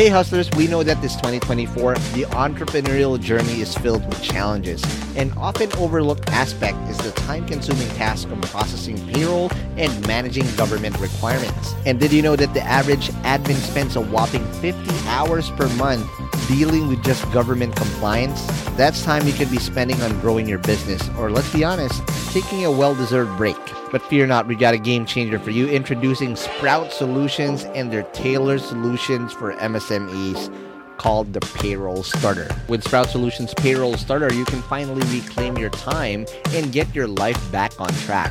Hey hustlers, we know that this 2024, the entrepreneurial journey is filled with challenges. An often overlooked aspect is the time consuming task of processing payroll and managing government requirements. And did you know that the average admin spends a whopping 50 hours per month dealing with just government compliance? That's time you could be spending on growing your business, or let's be honest, taking a well deserved break. But fear not, we got a game changer for you introducing Sprout Solutions and their tailored solutions for MSMEs called the Payroll Starter. With Sprout Solutions Payroll Starter, you can finally reclaim your time and get your life back on track.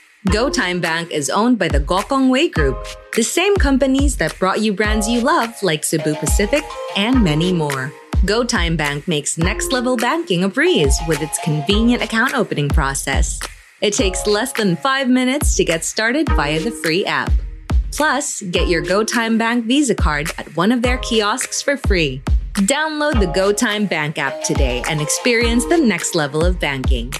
GoTyme Bank is owned by the Gokongwei Group, the same companies that brought you brands you love like Cebu Pacific and many more. GoTyme Bank makes next level banking a breeze with its convenient account opening process. It takes less than five minutes to get started via the free app. Plus, get your GoTyme Bank Visa card at one of their kiosks for free. Download the GoTime Bank app today and experience the next level of banking.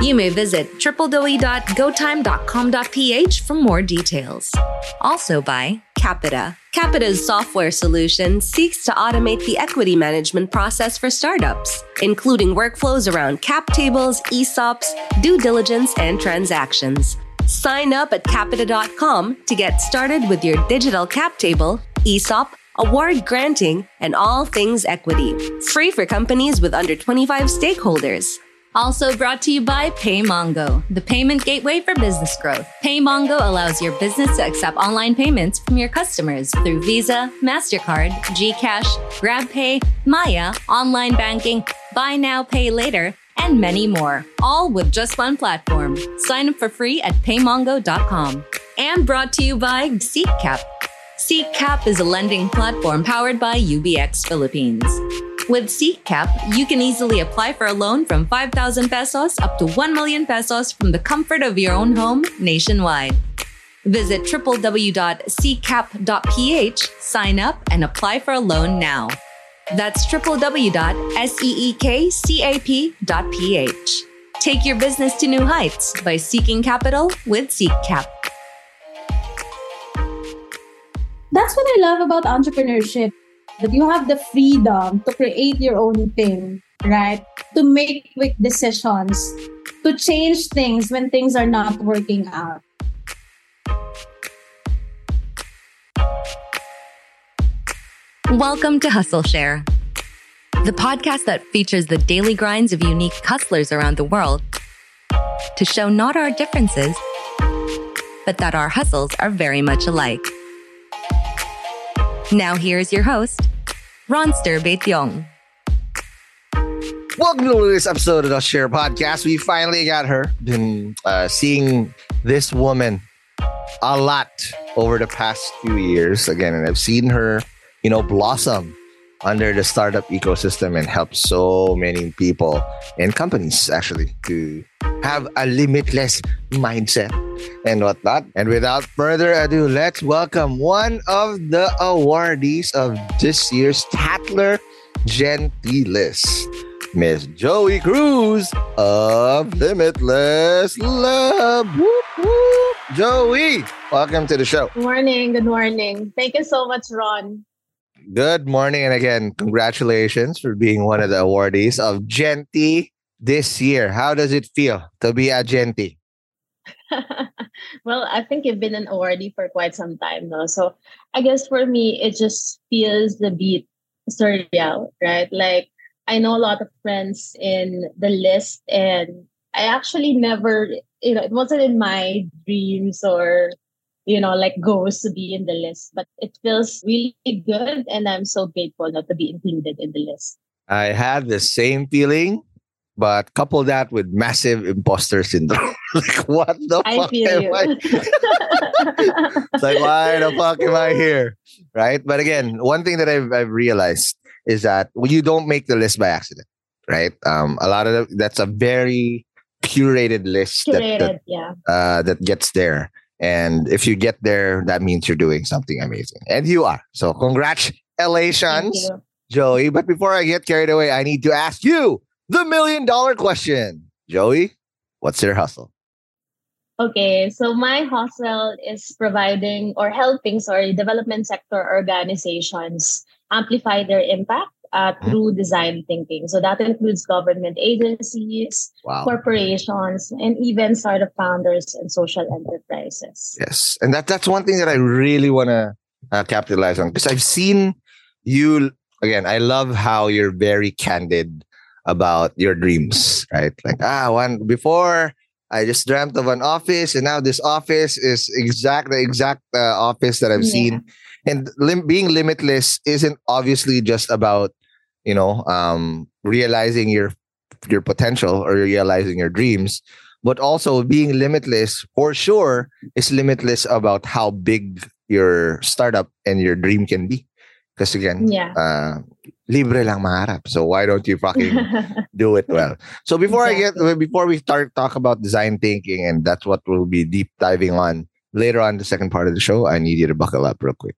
You may visit www.gotyme.com.ph for more details. Also by Qapita. Qapita's software solution seeks to automate the equity management process for startups, including workflows around cap tables, ESOPs, due diligence, and transactions. Sign up at qapita.com to get started with your digital cap table, ESOP, award granting, and all things equity. Free for companies with under 25 stakeholders. Also brought to you by PayMongo, the payment gateway for business growth. PayMongo allows your business to accept online payments from your customers through Visa, MasterCard, GCash, GrabPay, Maya, online banking, buy now, pay later, and many more, all with just one platform. Sign up for free at paymongo.com. And brought to you by SeekCap. SeekCap is a lending platform powered by UBX Philippines. With SeekCap, you can easily apply for a loan from 5,000 pesos up to 1 million pesos from the comfort of your own home nationwide. Visit www.seekcap.ph, sign up, and apply for a loan now. That's www.seekcap.ph. Take your business to new heights by seeking capital with SeekCap. That's what I love about entrepreneurship that you have the freedom to create your own thing, right? To make quick decisions, to change things when things are not working out. Welcome to Hustle Share, the podcast that features the daily grinds of unique hustlers around the world to show not our differences, but that our hustles are very much alike. Now, here's your host, Ronster Baetiong. Welcome to this episode of the Share Podcast. We finally got her. Been uh, seeing this woman a lot over the past few years again, and I've seen her, you know, blossom under the startup ecosystem and help so many people and companies actually to have a limitless mindset and whatnot. And without further ado, let's welcome one of the awardees of this year's Tatler Gen.T list, Miss Joie Cruz of Limitless Lab. Whoop, whoop. Joie, welcome to the show. Good morning. Good morning. Thank you so much, Ron. Good morning. And again, congratulations for being one of the awardees of Gen.T this year. How does it feel to be a Gen.T? well, I think you've been an awardee for quite some time now. So I guess for me, it just feels the beat surreal, right? Like I know a lot of friends in the list, and I actually never, you know, it wasn't in my dreams or you know, like goes to be in the list. But it feels really good, and I'm so grateful not to be included in the list. I had the same feeling, but couple that with massive imposter syndrome. like, what the I fuck am you. I? it's like, why the fuck am I here? Right. But again, one thing that I've, I've realized is that you don't make the list by accident, right? Um, a lot of the, that's a very curated list that, that yeah. uh, that gets there. And if you get there, that means you're doing something amazing. And you are. So congratulations. Joie. But before I get carried away, I need to ask you the million dollar question. Joie, what's your hustle? Okay, so my hustle is providing or helping, sorry, development sector organizations amplify their impact uh, through design thinking. So that includes government agencies, Wow. corporations, and even startup founders and social enterprises. Yes. And that that's one thing that I really want to uh, capitalize on because I've seen you again. I love how you're very candid about your dreams, right? Like, ah, one before I just dreamt of an office, and now this office is exact the exact uh, office that I've Yeah. seen. And lim- being limitless isn't obviously just about you know um, realizing your your potential or realizing your dreams, but also being limitless for sure is limitless about how big your startup and your dream can be. Because again, Yeah. uh, libre lang maharap. So why don't you fucking do it well. So before I get before we start talk about design thinking, and that's what we'll be deep diving on later on the second part of the show, I need you to buckle up real quick.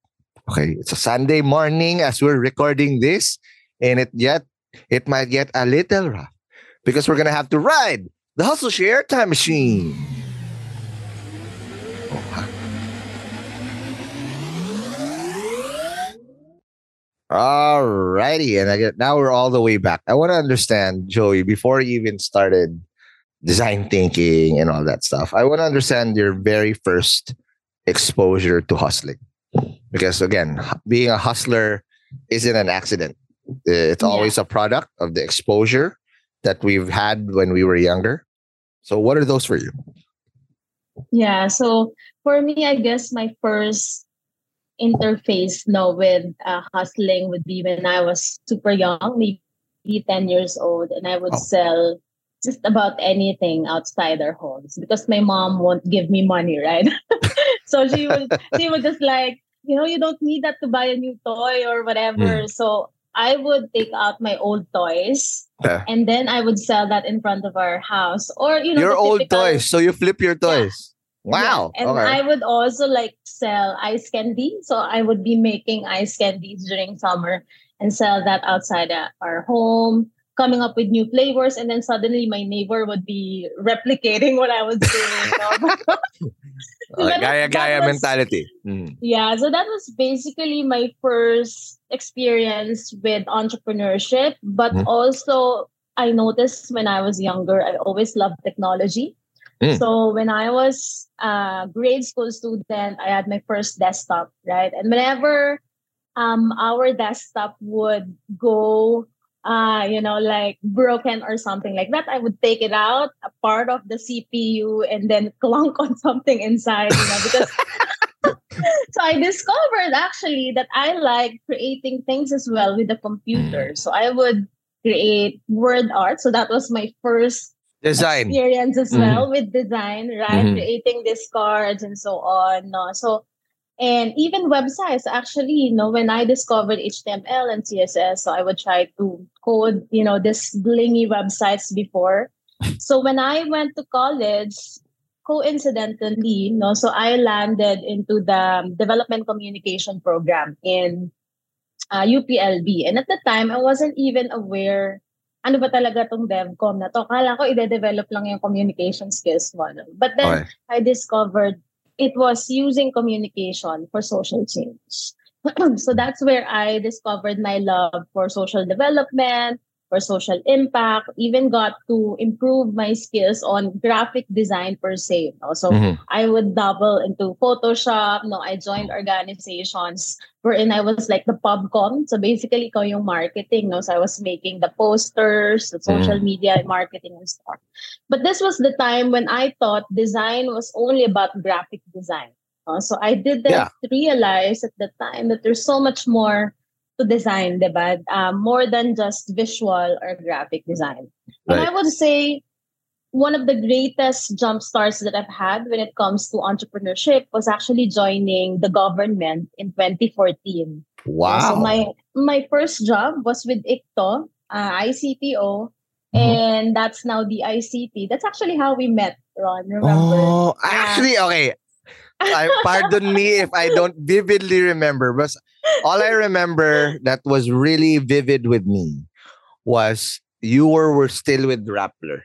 Okay, it's a Sunday morning as we're recording this, and it yet it might get a little rough because we're gonna have to ride the hustle share time machine. Huh. Alrighty, and I get now we're all the way back. I want to understand, Joie, before you even started design thinking and all that stuff. I want to understand your very first exposure to hustling, because again, being a hustler isn't an accident. It's Yeah. always a product of the exposure that we've had when we were younger. So, what are those for you? Yeah, so for me, I guess my first interface no with uh, hustling would be when I was super young, maybe 10 years old, and I would Oh. sell just about anything outside our homes because my mom won't give me money, right? so she would she would just like, you know, you don't need that to buy a new toy or whatever. So I would take out my old toys Yeah. and then I would sell that in front of our house. Or you know, your old typical- toys. So you flip your toys. Wow. yeah, And okay. I would also like sell ice candy. So I would be making ice candies during summer and sell that outside our home, coming up with new flavors. And then suddenly my neighbor would be replicating what I was doing. Uh, gaya gaya mentality. Mm. yeah. So that was basically my first experience with entrepreneurship. But Mhm. also, I noticed when I was younger, I always loved technology. Mm. So when I was a grade school student, I had my first desktop, right? And whenever um, our desktop would go, uh, you know, like broken or something like that, I would take it out, a part of the CPU, and then clunk on something inside, you know, because. so I discovered actually that I like creating things as well with the computer. So I would create word art. So that was my first Design. experience as Mhm. well with design, right? Mhm. Creating these cards and so on. No? So and even websites actually you know when i discovered html and css so i would try to code you know this blingy websites before so when i went to college coincidentally no so i landed into the development communication program in uh, uplb and at the time i wasn't even aware ano ba talaga tong DevCom na to? Kala ko ide-develop lang yung communication skills mo. No? But then, okay. I discovered it was using communication for social change. so that's where I discovered my love for social development, for social impact, even got to improve my skills on graphic design per se. No? So mm-hmm. I would double into Photoshop. No, I joined organizations wherein I was like the pubcom. So basically, ikaw yung marketing. No? So I was making the posters, the social mm-hmm. media marketing and stuff. But this was the time when I thought design was only about graphic design. No? So I didn't yeah. realize at the time that there's so much more to design, diba? Um, more than just visual or graphic design. Right. And I would say one of the greatest jump starts that I've had when it comes to entrepreneurship was actually joining the government in 2014. Wow. So my my first job was with ICTO, uh, ICTO, mm-hmm. and that's now the ICT. That's actually how we met, Ron. Remember? Oh, actually, okay. I pardon me if I don't vividly remember, but all I remember that was really vivid with me was you were, were still with Rappler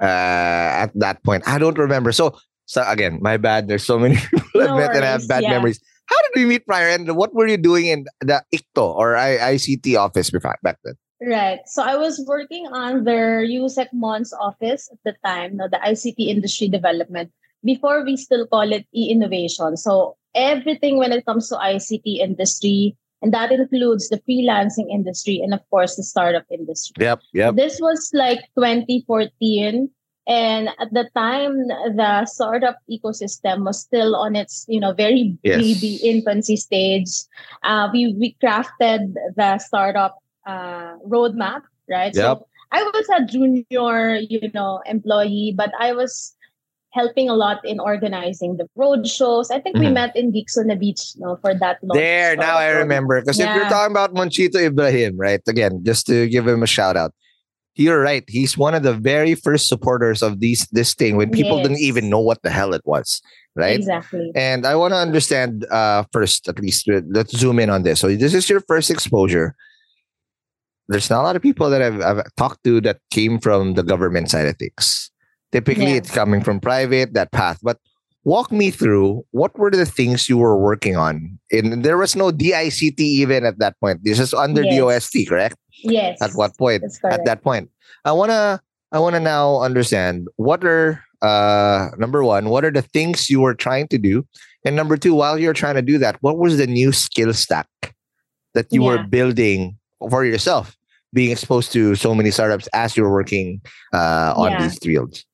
uh, at that point. I don't remember. So, so again, my bad. There's so many people no I've met and I have bad yeah. memories. How did we meet prior and what were you doing in the ICTO or I- ICT office before, back then? Right. So I was working on their USEC Mons office at the time, no, the ICT industry development, before we still call it e-innovation. So everything when it comes to ICT industry, and that includes the freelancing industry and of course the startup industry. Yep, yep. This was like 2014 and at the time the startup ecosystem was still on its you know very yes. baby infancy stage uh, we we crafted the startup uh, roadmap right yep. so i was a junior you know employee but i was helping a lot in organizing the road shows. I think mm-hmm. we met in Geeks on the Beach no, for that long. There, now I remember. Because yeah. if you're talking about Monchito Ibrahim, right? Again, just to give him a shout out. You're right. He's one of the very first supporters of these this thing when people yes. didn't even know what the hell it was. Right? Exactly. And I want to understand uh first, at least let's zoom in on this. So this is your first exposure. There's not a lot of people that I've, I've talked to that came from the government side of things Typically, yeah. it's coming from private, that path. But walk me through what were the things you were working on? And there was no DICT even at that point. This is under yes. DOST, correct? Yes. At what point? At that point. I wanna I wanna now understand what are uh number one, what are the things you were trying to do? And number two, while you're trying to do that, what was the new skill stack that you yeah. were building for yourself, being exposed to so many startups as you're working uh, on yeah. these fields?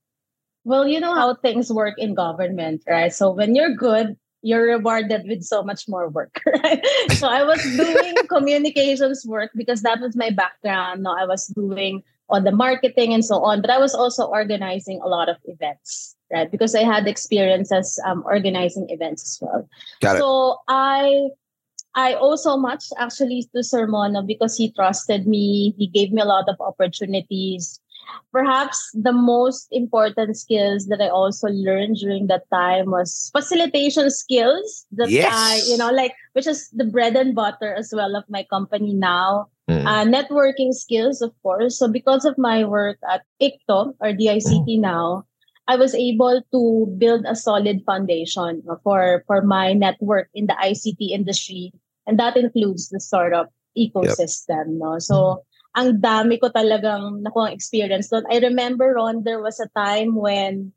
Well, you know how things work in government, right? So when you're good, you're rewarded with so much more work, right? so I was doing communications work because that was my background. No, I was doing all the marketing and so on, but I was also organizing a lot of events, right? Because I had experiences um, organizing events as well. Got it. so I I owe so much actually to Sir Mono because he trusted me. He gave me a lot of opportunities perhaps the most important skills that I also learned during that time was facilitation skills that yes. I, you know, like, which is the bread and butter as well of my company now. Mm. Uh, networking skills, of course. So because of my work at ICTO or DICT mm. now, I was able to build a solid foundation for, for my network in the ICT industry. And that includes the startup ecosystem. Yep. No? So ang dami ko talagang nakuha experience doon. I remember, Ron, there was a time when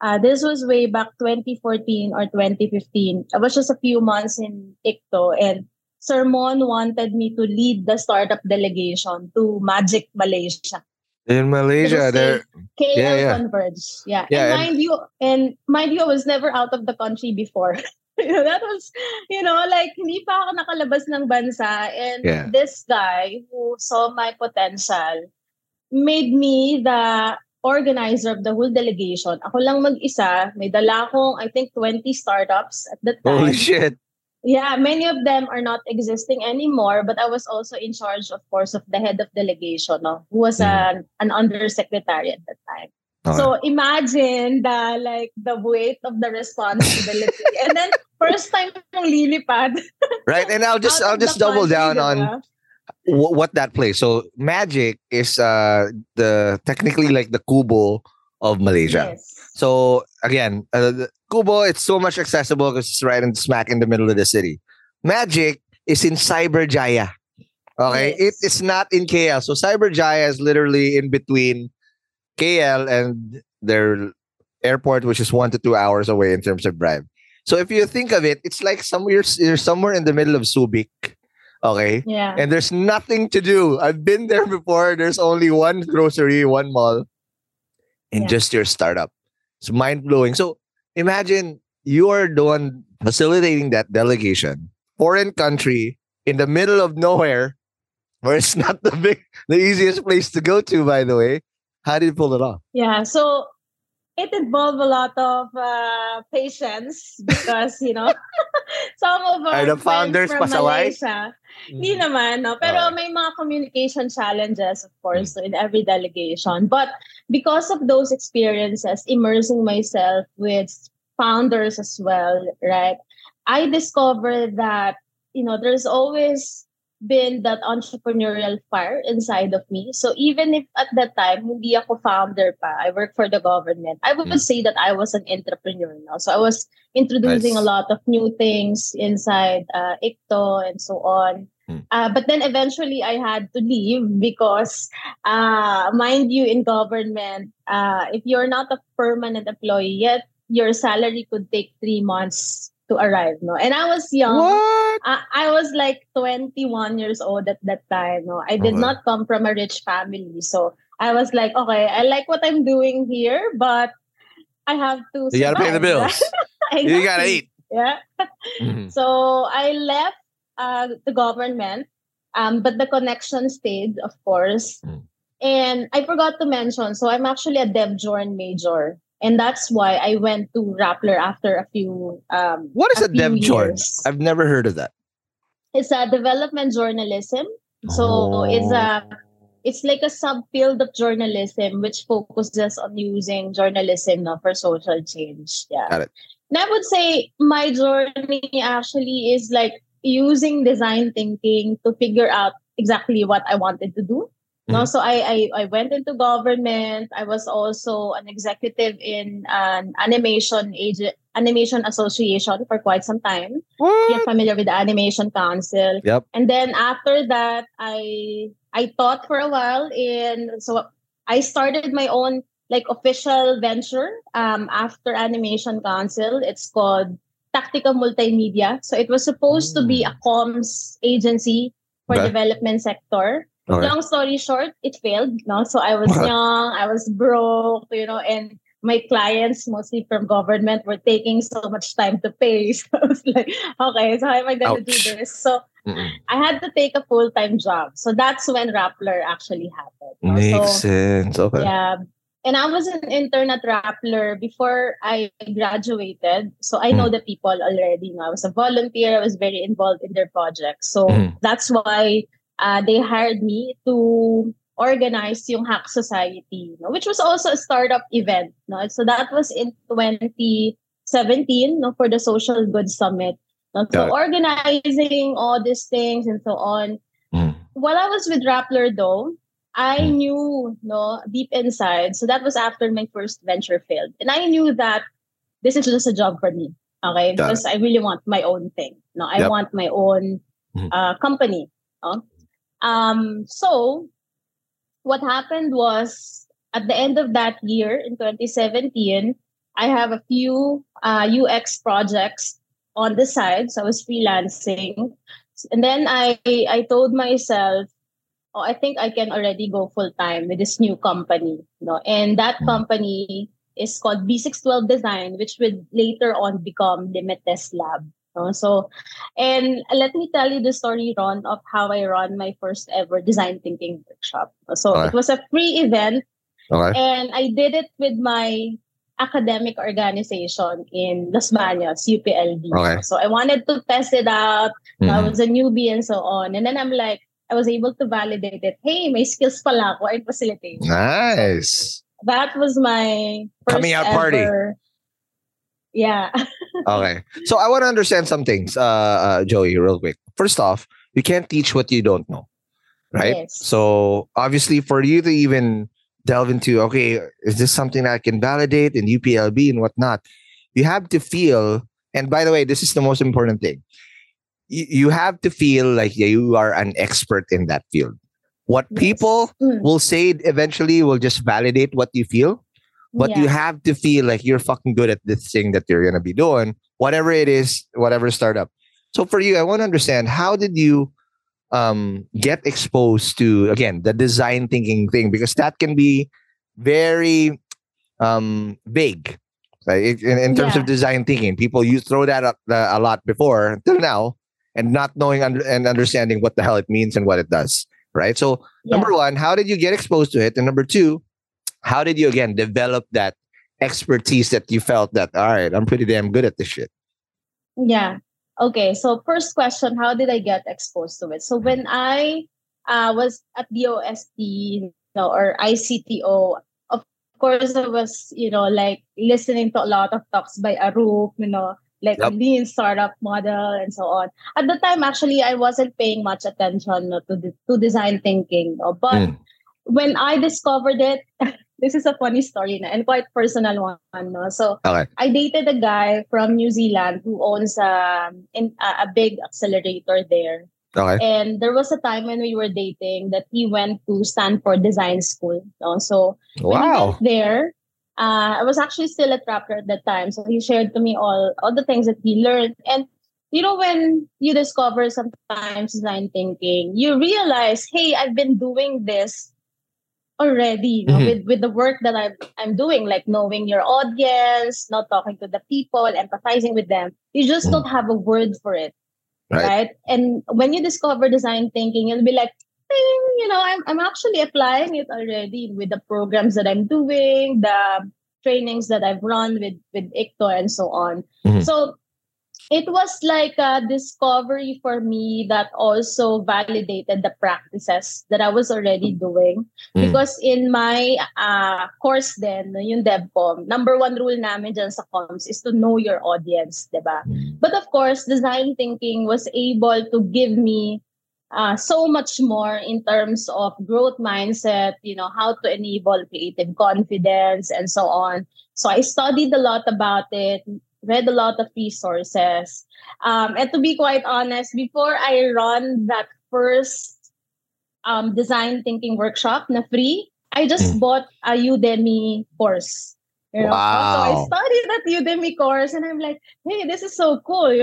uh, this was way back 2014 or 2015. I was just a few months in ICTO and Sermon wanted me to lead the startup delegation to Magic Malaysia. In Malaysia, there KL yeah, yeah. Converge. Yeah. yeah and, and mind you, and mind you, I was never out of the country before. you know, that was, you know, like, hindi pa ako nakalabas ng bansa. And yeah. this guy who saw my potential made me the organizer of the whole delegation. Ako lang mag-isa. May dala akong, I think, 20 startups at the time. Holy shit. yeah, many of them are not existing anymore. But I was also in charge, of course, of the head of delegation, no, who was Mm. an, an undersecretary at that time. Okay. So imagine the like the weight of the responsibility, and then first time lilipad. right, and I'll just I'll just double country, down on wh- what that plays. So magic is uh the technically like the QBO of Malaysia. Yes. So again, uh, the QBO, it's so much accessible because it's right in smack in the middle of the city. Magic is in Cyberjaya. Okay, it Yes. is not in KL. So Cyberjaya is literally in between KL and their airport, which is one to two hours away in terms of drive. So if you think of it, it's like somewhere you're somewhere in the middle of Subic. Okay, Yeah. and there's nothing to do. I've been there before. There's only one grocery, one mall, and Yeah. just your startup. It's mind blowing. So imagine you're the one facilitating that delegation, foreign country in the middle of nowhere, where it's not the big, the easiest place to go to. By the way, how did you pull it off? Yeah, so it involved a lot of uh, patience because you know some of our Are the founders from pasaway? Malaysia, hindi naman, no? Pero Okay. may mga communication challenges, of course, in every delegation. But because of those experiences, immersing myself with founders as well, right? I discovered that, you know, there's always been that entrepreneurial fire inside of me. So even if at that time, hindi ako founder pa, I work for the government, I would Mm. say that I was an entrepreneur now. So I was introducing Nice. a lot of new things inside uh, ICTO and so on. Mm. Uh, but then eventually I had to leave because, uh, mind you, in government, uh, if you're not a permanent employee yet, your salary could take three months to arrive. No, and I was young. what? I, I was like 21 years old at that time. No, I did Okay. not come from a rich family, so I was like, okay, I like what I'm doing here, but I have to. You gotta pay the bills. right? You gotta eat. Yeah. Mhm. So I left uh, the government, um, but the connection stayed, of course. Mm. And I forgot to mention, so I'm actually a DevJourn major. And that's why I went to Rappler after a few um, What is a, few dev journal? I've never heard of that. It's a development journalism. So it's a it's like a subfield of journalism which focuses on using journalism no, for social change. Yeah. Got it. And I would say my journey actually is like using design thinking to figure out exactly what I wanted to do. No, Mhm. so I, I I went into government. I was also an executive in an animation agent animation association for quite some time. You're familiar with the Animation Council. Yep. And then after that, I I taught for a while in so I started my own like official venture um after Animation Council. It's called Tactica Multimedia. So it was supposed to be a comms agency for Okay. development sector. Okay. Long story short, it failed. No, so I was young, I was broke, you know, and my clients, mostly from government, were taking so much time to pay. So I was like, okay, so how am I going to do this? So Mm-mm. I had to take a full time job. So that's when Rappler actually happened. no? Makes so, sense. Okay. yeah. And I was an intern at Rappler before I graduated. So I know Mm. the people already. I was a volunteer. I was very involved in their projects. So Mhm. that's why uh, they hired me to organize yung Hack Society, no? which was also a startup event. No? So that was in 2017 no? for the Social Good Summit. No? So it. organizing all these things and so on Mm. while I was with Rappler though, I Mm. knew no deep inside. So that was after my first venture failed. And I knew that this is just a job for me. Okay. Got because I really want my own thing. No, I Yep. want my own Mhm. uh, company. no? Um, so what happened was at the end of that year in 2017, I have a few uh, UX projects on the side. So I was freelancing. And then I I told myself, oh, I think I can already go full time with this new company. You know? And that Mm. company is called B612 Design, which would later on become Limitless Lab. No? So, and let me tell you the story, Ron, of how I run my first ever design thinking workshop. So Okay. it was a free event Okay. and I did it with my academic organization in Los Baños, UPLB. Okay. So I wanted to test it out. I Mhm. was a newbie and so on. And then I'm like, I was able to validate it. Hey, my skills pala ako in facilitation. Nice. That was my first Coming out party. Yeah. Okay. So I want to understand some things, uh, uh, Joie, real quick. First off, you can't teach what you don't know, right? Yes. So obviously, for you to even delve into, okay, is this something that I can validate in UPLB and whatnot? You have to feel, and by the way, this is the most important thing. You, you have to feel like you are an expert in that field. What Yes. people Mm. will say eventually will just validate what you feel but you have to feel like you're fucking good at this thing that you're gonna be doing, whatever it is, whatever startup. So for you, I want to understand how did you um, get exposed to again the design thinking thing because that can be very um, big. Right? In, in terms Yeah. of design thinking, people you throw that up uh, a lot before until now, and not knowing under, and understanding what the hell it means and what it does. Right. So Yeah. number one, how did you get exposed to it? And number two, how did you again develop that expertise that you felt that all right, I'm pretty damn good at this shit? Yeah. Okay. So first question, how did I get exposed to it? So when I uh, was at DOST, you know, or ICTO, of course I was, you know, like listening to a lot of talks by Arup, you know, like Yep. lean startup model and so on. At the time, actually, I wasn't paying much attention no, to the, to design thinking, no? but Mm. when I discovered it, this is a funny story na, and quite personal one. No? So Okay. I dated a guy from New Zealand who owns um, in, a, a big accelerator there. Okay. And there was a time when we were dating that he went to Stanford Design School. No? So when he Wow. there, uh, I was actually still a trapper at that time. So he shared to me all, all the things that he learned. And you know, when you discover sometimes design thinking, you realize, hey, I've been doing this already know, Mhm. with, with the work that I'm, I'm doing, like knowing your audience, not talking to the people, empathizing with them. You just Mhm. don't have a word for it. Right. Right. And when you discover design thinking, you'll be like, "Hmm, you know, I'm, I'm actually applying it already with the programs that I'm doing, the trainings that I've run with, with ICTO and so on. Mhm. So it was like a discovery for me that also validated the practices that I was already doing. Mm. Because in my uh, course then, yung DevCom, number one rule namin dyan sa comms is to know your audience, di ba? But of course, design thinking was able to give me uh, so much more in terms of growth mindset, you know, how to enable creative confidence and so on. So I studied a lot about it, read a lot of resources. Um, and to be quite honest, before I run that first um, design thinking workshop na free, I just Mm. bought a Udemy course. You know? So I studied that Udemy course and I'm like, hey, this is so cool.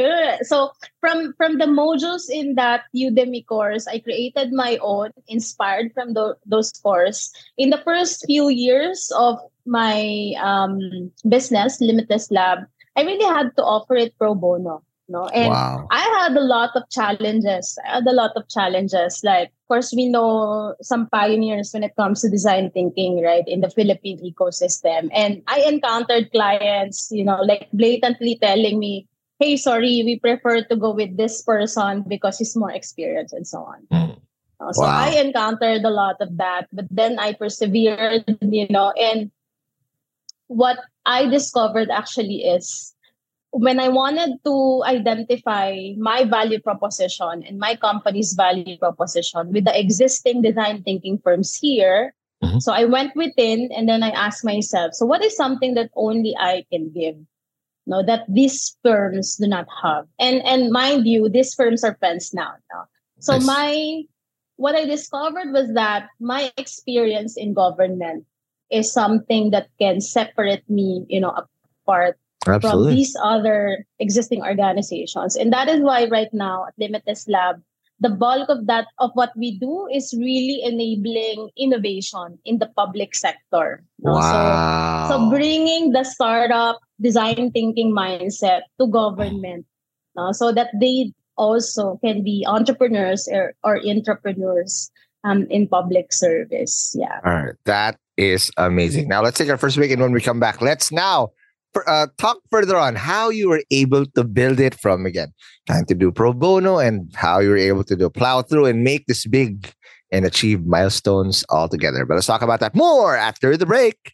So from from the modules in that Udemy course, I created my own, inspired from tho- those course. In the first few years of my um, business, Limitless Lab, I really had to offer it pro bono. No, and wow. I had a lot of challenges. I had a lot of challenges. Like, of course, we know some pioneers when it comes to design thinking, right, in the Philippine ecosystem. And I encountered clients, you know, like blatantly telling me, hey, sorry, we prefer to go with this person because he's more experienced and so on. Mm. So Wow. I encountered a lot of that, but then I persevered, you know, and what I discovered actually is when I wanted to identify my value proposition and my company's value proposition with the existing design thinking firms here. Mhm. So I went within and then I asked myself, so what is something that only I can give? No, that these firms do not have. And and mind you, these firms are friends now. no? So Nice. my what I discovered was that my experience in government is something that can separate me, you know, apart from these other existing organizations. And that is why right now at Limitless Lab, the bulk of that of what we do is really enabling innovation in the public sector. no? So Wow. so bringing the startup design thinking mindset to government so that they also can be entrepreneurs or, or entrepreneurs um, in public service. Yeah. All right. That is amazing. Now let's take our first break, and when we come back, let's now uh, talk further on how you were able to build it from again trying to do pro bono and how you were able to do plow through and make this big and achieve milestones all together. But let's talk about that more after the break.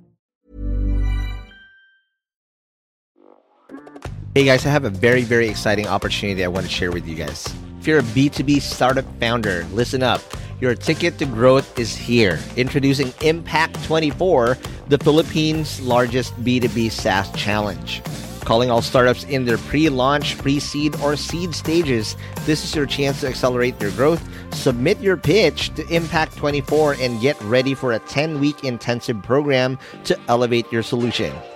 Hey guys, I have a very, very exciting opportunity I want to share with you guys. If you're a B2B startup founder, listen up. Your ticket to growth is here. Introducing Impact 24, the Philippines' largest B2B SaaS challenge. Calling all startups in their pre launch, pre seed, or seed stages, this is your chance to accelerate your growth. Submit your pitch to Impact 24 and get ready for a 10 week intensive program to elevate your solution.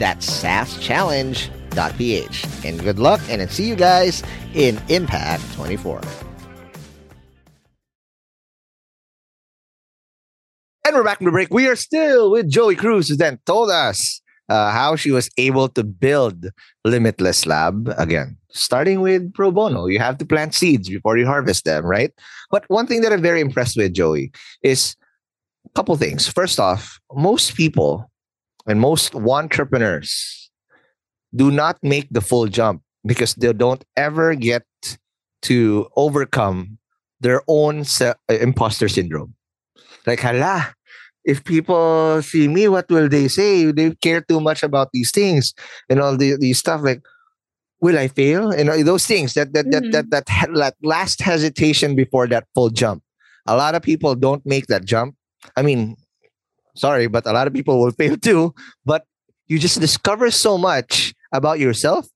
That's saaschallenge.ph. And good luck, and see you guys in Impact 24. And we're back from the break. We are still with Joie Cruz, who then told us uh, how she was able to build Limitless Lab. Again, starting with pro bono, you have to plant seeds before you harvest them, right? But one thing that I'm very impressed with, Joie, is a couple things. First off, most people and most entrepreneurs do not make the full jump because they don't ever get to overcome their own se- imposter syndrome. Like, hala, if people see me, what will they say? They care too much about these things and all the, these stuff. Like, will I fail? And you know, those things that that, mm-hmm. that that that that last hesitation before that full jump. A lot of people don't make that jump. I mean, sorry, but a lot of people will fail too. But you just discover so much about yourself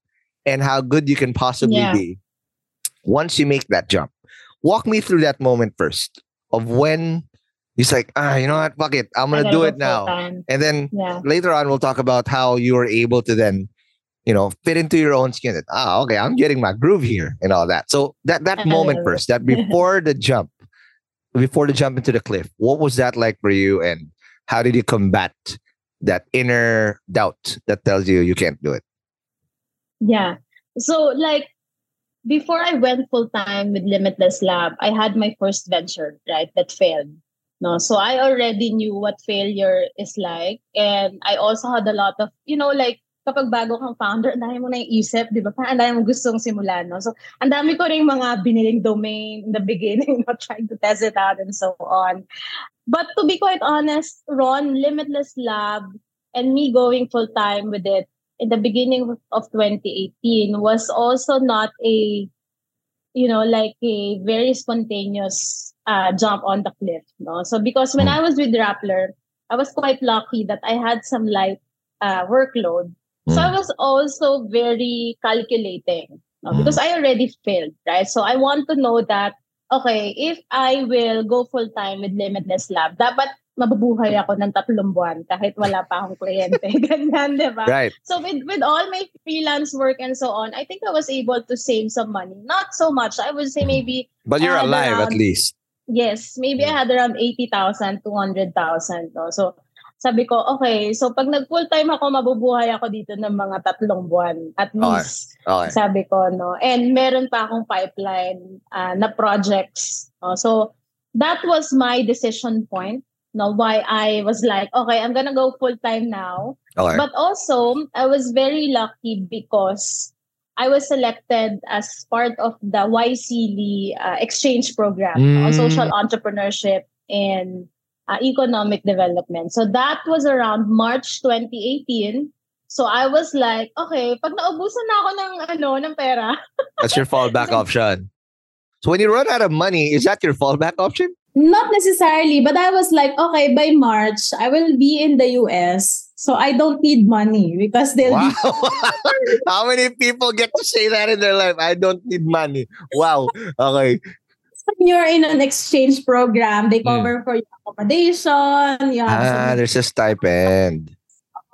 and how good you can possibly yeah. be once you make that jump. Walk me through that moment first of when He's like, ah, you know what? Fuck it. I'm gonna do it now. And then yeah. later on, we'll talk about how you were able to then, you know, fit into your own skin. That, ah, okay, I'm getting my groove here and all that. So that that moment first, that before the jump, before the jump into the cliff, what was that like for you, and how did you combat that inner doubt that tells you you can't do it? Yeah. So like before I went full time with Limitless Lab, I had my first venture, right, that failed. No, so I already knew what failure is like. And I also had a lot of, you know, like, kapag bago kang founder, ang dami mo na isip, di ba? Ang dami mo gustong simulan, no? So, ang dami ko rin mga biniling domain in the beginning, not trying to test it out and so on. But to be quite honest, Ron, Limitless Lab, and me going full time with it in the beginning of 2018 was also not a, you know, like a very spontaneous uh, jump on the cliff. No? So because when. I was with Rappler, I was quite lucky that I had some light uh, workload. Mm. So I hmm. was also very calculating no? mm. because I already failed, right? So I want to know that, okay, if I will go full time with Limitless Lab, dapat mabubuhay ako ng tatlong buwan kahit wala pa akong kliyente. Ganyan, di ba? Right. So with, with all my freelance work and so on, I think I was able to save some money. Not so much. I would say maybe... But you're alive around, at least yes, maybe I had around 80,000 to 100,000. No? So, sabi ko, okay, so pag nag full-time ako, mabubuhay ako dito ng mga tatlong buwan at least. Okay. Sabi ko, no? And meron pa akong pipeline uh, na projects. No? So, that was my decision point. No, why I was like, okay, I'm gonna go full-time now. Okay. But also, I was very lucky because I was selected as part of the YCL uh, exchange program on Mm. social entrepreneurship and uh, economic development. So that was around March 2018. So I was like, okay, pag naubusan na ako ng ano, ng pera, That's your fallback option. So when you run out of money, is that your fallback option? Not necessarily, but I was like, okay, by March, I will be in the US. So I don't need money because they'll Wow. be How many people get to say that in their life? I don't need money. Wow. Okay. When you're in an exchange program, they cover for your accommodation. You Hmm. Ah, some- there's a stipend.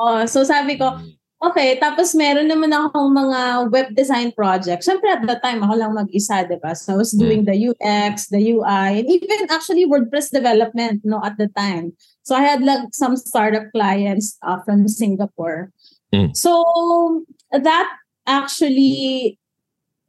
Oh, so sabi ko, okay, tapos meron naman akong mga web design projects. Siyempre at that time, ako lang mag-isa, di ba? So I was doing the UX, the UI, and even actually WordPress development no at the time. So I had like some startup clients uh, from Singapore. Mm. So that actually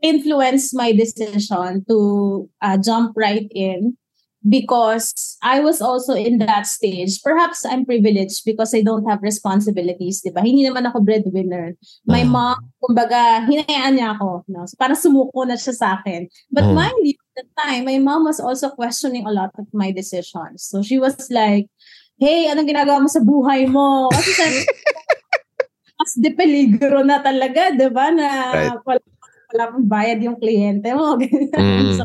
influenced my decision to uh, jump right in because I was also in that stage. Perhaps I'm privileged because I don't have responsibilities, di ba? Hindi naman ako breadwinner. My mom, kumbaga, hinayaan niya ako. No? So, parang sumuko na siya sa akin. But Mm. mind you, at the time, my mom was also questioning a lot of my decisions. So she was like, hey, anong ginagawa mo sa buhay mo? Kasi sabi, mas de peligro na talaga, di ba? Na Right. wala, wala pang bayad yung kliyente mo. Mm. so,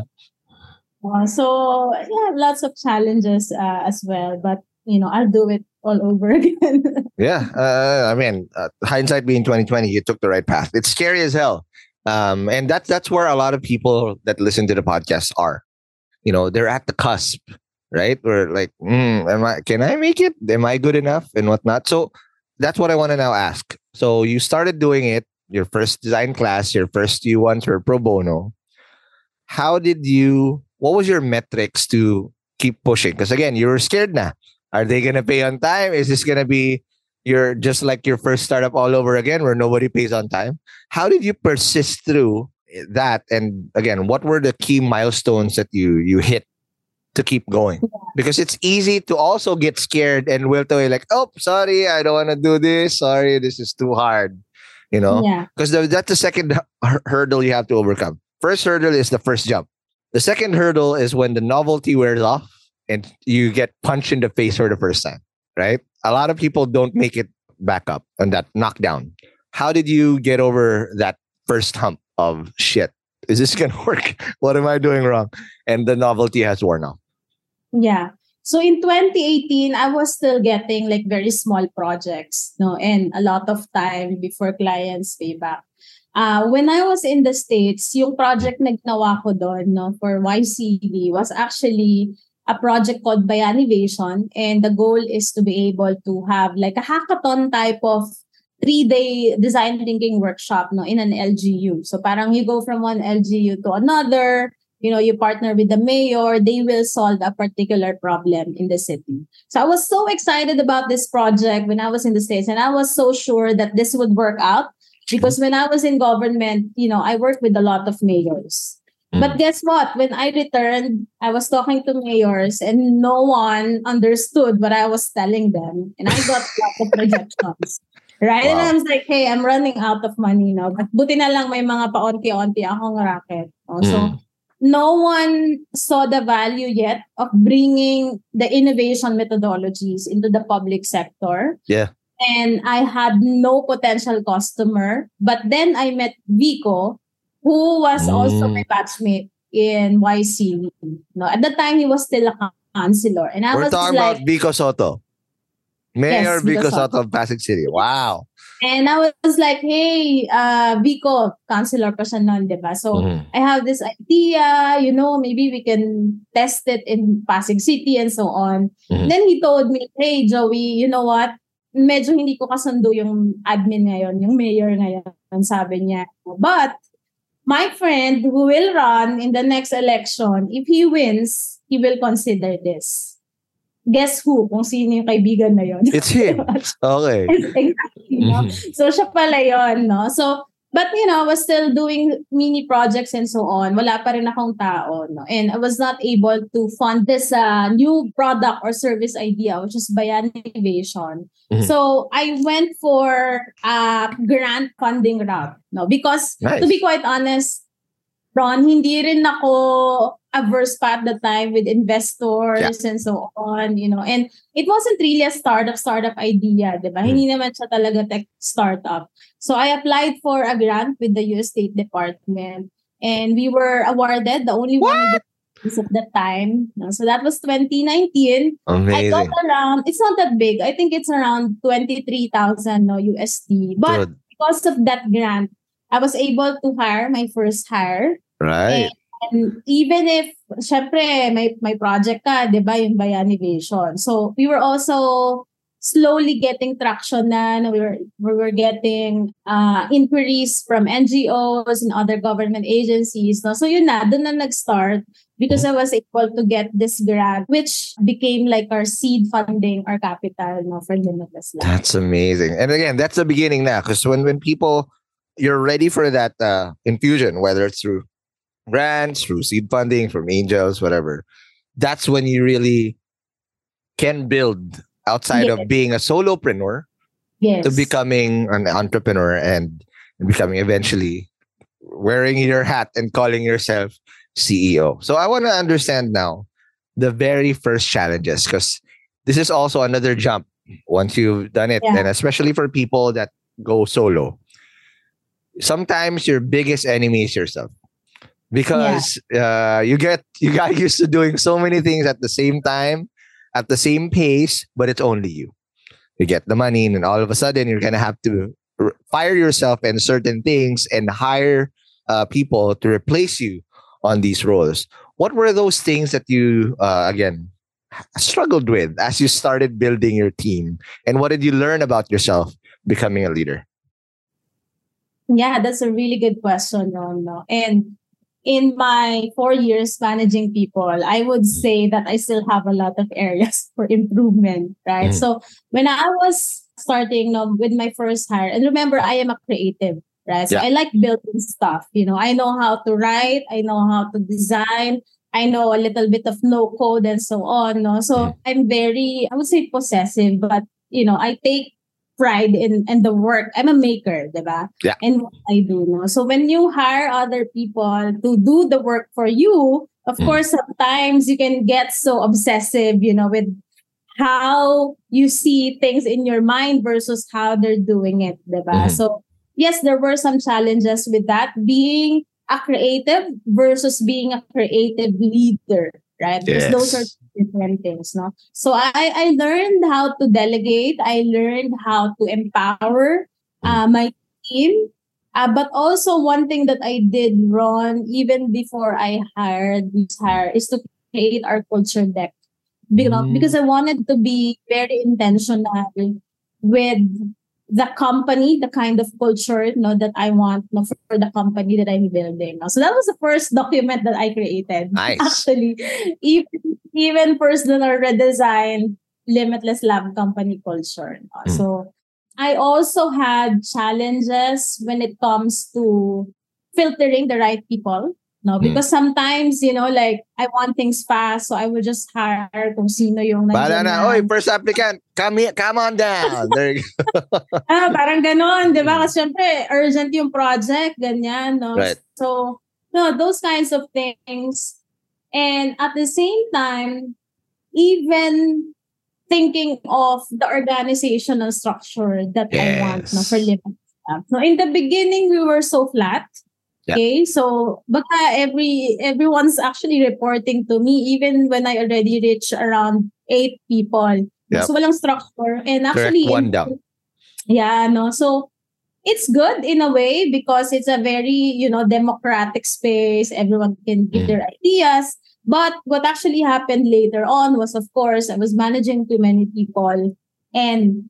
uh, so, yeah, lots of challenges uh, as well. But, you know, I'll do it all over again. Yeah. Uh, I mean, uh, hindsight being 2020, you took the right path. It's scary as hell. Um, and that's that's where a lot of people that listen to the podcast are. You know, they're at the cusp, right? Where like, mm, am I can I make it? Am I good enough and whatnot? So that's what I want to now ask. So you started doing it, your first design class, your first few ones were pro bono. How did you what was your metrics to keep pushing? Because again, you were scared na. Are they gonna pay on time? Is this gonna be your just like your first startup all over again where nobody pays on time? How did you persist through that? And again, what were the key milestones that you you hit to keep going? Because it's easy to also get scared and wilt away like, oh, sorry, I don't want to do this. Sorry, this is too hard. You know, Yeah. because that's the second hurdle you have to overcome. First hurdle is the first jump. The second hurdle is when the novelty wears off and you get punched in the face for the first time, right? A lot of people don't make it back up on that knockdown. How did you get over that first hump of shit? Is this going to work? What am I doing wrong? And the novelty has worn off. Yeah. So in 2018, I was still getting like very small projects, no, and a lot of time before clients pay back. Uh, when I was in the States, yung project na ginawa ko doon, no, for YCD was actually a project called Bayanivation. And the goal is to be able to have like a hackathon type of three-day design thinking workshop no, in an LGU. So parang you go from one LGU to another, you know, you partner with the mayor, they will solve a particular problem in the city. So I was so excited about this project when I was in the States, and I was so sure that this would work out because when I was in government, you know, I worked with a lot of mayors. But guess what? When I returned, I was talking to mayors and no one understood what I was telling them. And I got lots of rejections. Right? And I was like, hey, I'm running out of money now. But buti na lang may mga paonti-onti akong racket. Oh, So, Mm. No one saw the value yet of bringing the innovation methodologies into the public sector. Yeah. And I had no potential customer. But then I met Vico, who was also Mm. my batchmate in YC. No, at the time he was still a counselor. And I We're was talking like, about Vico Soto. Mayor Yes, Vico Soto. of Pasig City. Wow. And I was like, hey, uh, Vico, counselor pa siya nun, di ba? So, Mhm. I have this idea, you know, maybe we can test it in Pasig City and so on. Mhm. Then he told me, hey, Joey, you know what? Medyo hindi ko kasundo yung admin ngayon, yung mayor ngayon, sabi niya. But, my friend who will run in the next election, if he wins, he will consider this. Guess who? Kung sino yung kaibigan na yon. It's him. Okay. exactly. No? Mhm. So, siya pala yon, no? So, but you know, I was still doing mini projects and so on. Wala pa rin akong tao, no? And I was not able to fund this uh, new product or service idea, which is Bayanivation. Mhm. So, I went for a grant funding route, no? Because, Nice. to be quite honest, Ron, hindi rin ako averse pa at the time with investors and so on, you know. And it wasn't really a startup, startup idea, di ba? Hindi mm. naman siya talaga tech startup. So I applied for a grant with the US State Department and we were awarded the only one of the at that time. So that was 2019. Amazing. I got around, it's not that big. I think it's around 23,000 no, USD. But Good. because of that grant, I was able to hire my first hire. Right. And even if, syempre, may, may project ka, di ba, yung Bayanivation. So, we were also slowly getting traction na, we were, we were getting uh, inquiries from NGOs and other government agencies. No? So, yun na, doon na nag-start because I was able to get this grant, which became like our seed funding, our capital no, for Limitless Lab. That's amazing. And again, that's the beginning now. Because when when people you're ready for that uh, infusion, whether it's through grants, through seed funding, from angels, whatever, that's when you really can build outside Yes. of being a solopreneur Yes. to becoming an entrepreneur and becoming eventually wearing your hat and calling yourself CEO. So I want to understand now the very first challenges because this is also another jump once you've done it, Yeah. and especially for people that go solo. Sometimes your biggest enemy is yourself because uh, you get you got used to doing so many things at the same time, at the same pace, but it's only you you get the money and all of a sudden you're gonna have to fire yourself in certain things and hire uh, people to replace you on these roles what were those things that you uh, again struggled with as you started building your team and what did you learn about yourself becoming a leader Yeah, that's a really good question, Ron. No? And in my four years managing people, I would say that I still have a lot of areas for improvement, right? Mm. So when I was starting with my first hire, and remember, I am a creative, right? So Yeah. I like building stuff. You know, I know how to write, I know how to design. I know a little bit of no code and so on. No? So I'm very, I would say possessive, but you know, I take pride in, in the work. I'm a maker, diba? Yeah. And what I do. No? So when you hire other people to do the work for you, of Mm. course, sometimes you can get so obsessive, you know, with how you see things in your mind versus how they're doing it, diba? Mhm. So yes, there were some challenges with that being a creative versus being a creative leader, right? Because those are Yes. Different things, no? So I I learned how to delegate. I learned how to empower uh, my team. Uh, but also one thing that I did wrong even before I hired this hire is to create our culture deck. Know, Mm. because I wanted to be very intentional with the company, the kind of culture know, that I want for, for the company that I'm building. no? So that was the first document that I created. Nice. Actually, even even personal redesign, limitless lab company culture. no? Mm. So I also had challenges when it comes to filtering the right people. No, Mm. because sometimes, you know, like I want things fast, so I would just hire kung sino yung nandyan na, oy, first applicant, come here, come on down. There you go. Ah, parang ganon, di ba? Kasi syempre, urgent yung project, ganyan, no? Right. So, no, those kinds of things. And at the same time, even thinking of the organizational structure that I want no, for Lab. So, in the beginning, we were so flat. Yeah. Okay, so baka every everyone's actually reporting to me even when I already reach around eight people. Yep. So walang structure and Correct, actually one down. yeah, no. So it's good in a way because it's a very, you know, democratic space. Everyone can give mm. their ideas. But what actually happened later on was, of course, I was managing too many people and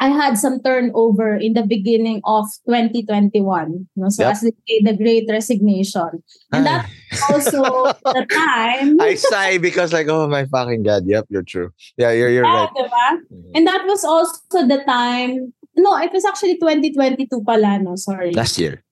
I had some turnover in the beginning of 2021. No? So Yep. as they say, the great resignation. And that also the time. I sigh because like, oh my fucking god. Yep, you're true. Yeah, you're you're Yeah, right. diba? And that was also the time. No, it was actually 2022 pala, no? Sorry. Last year.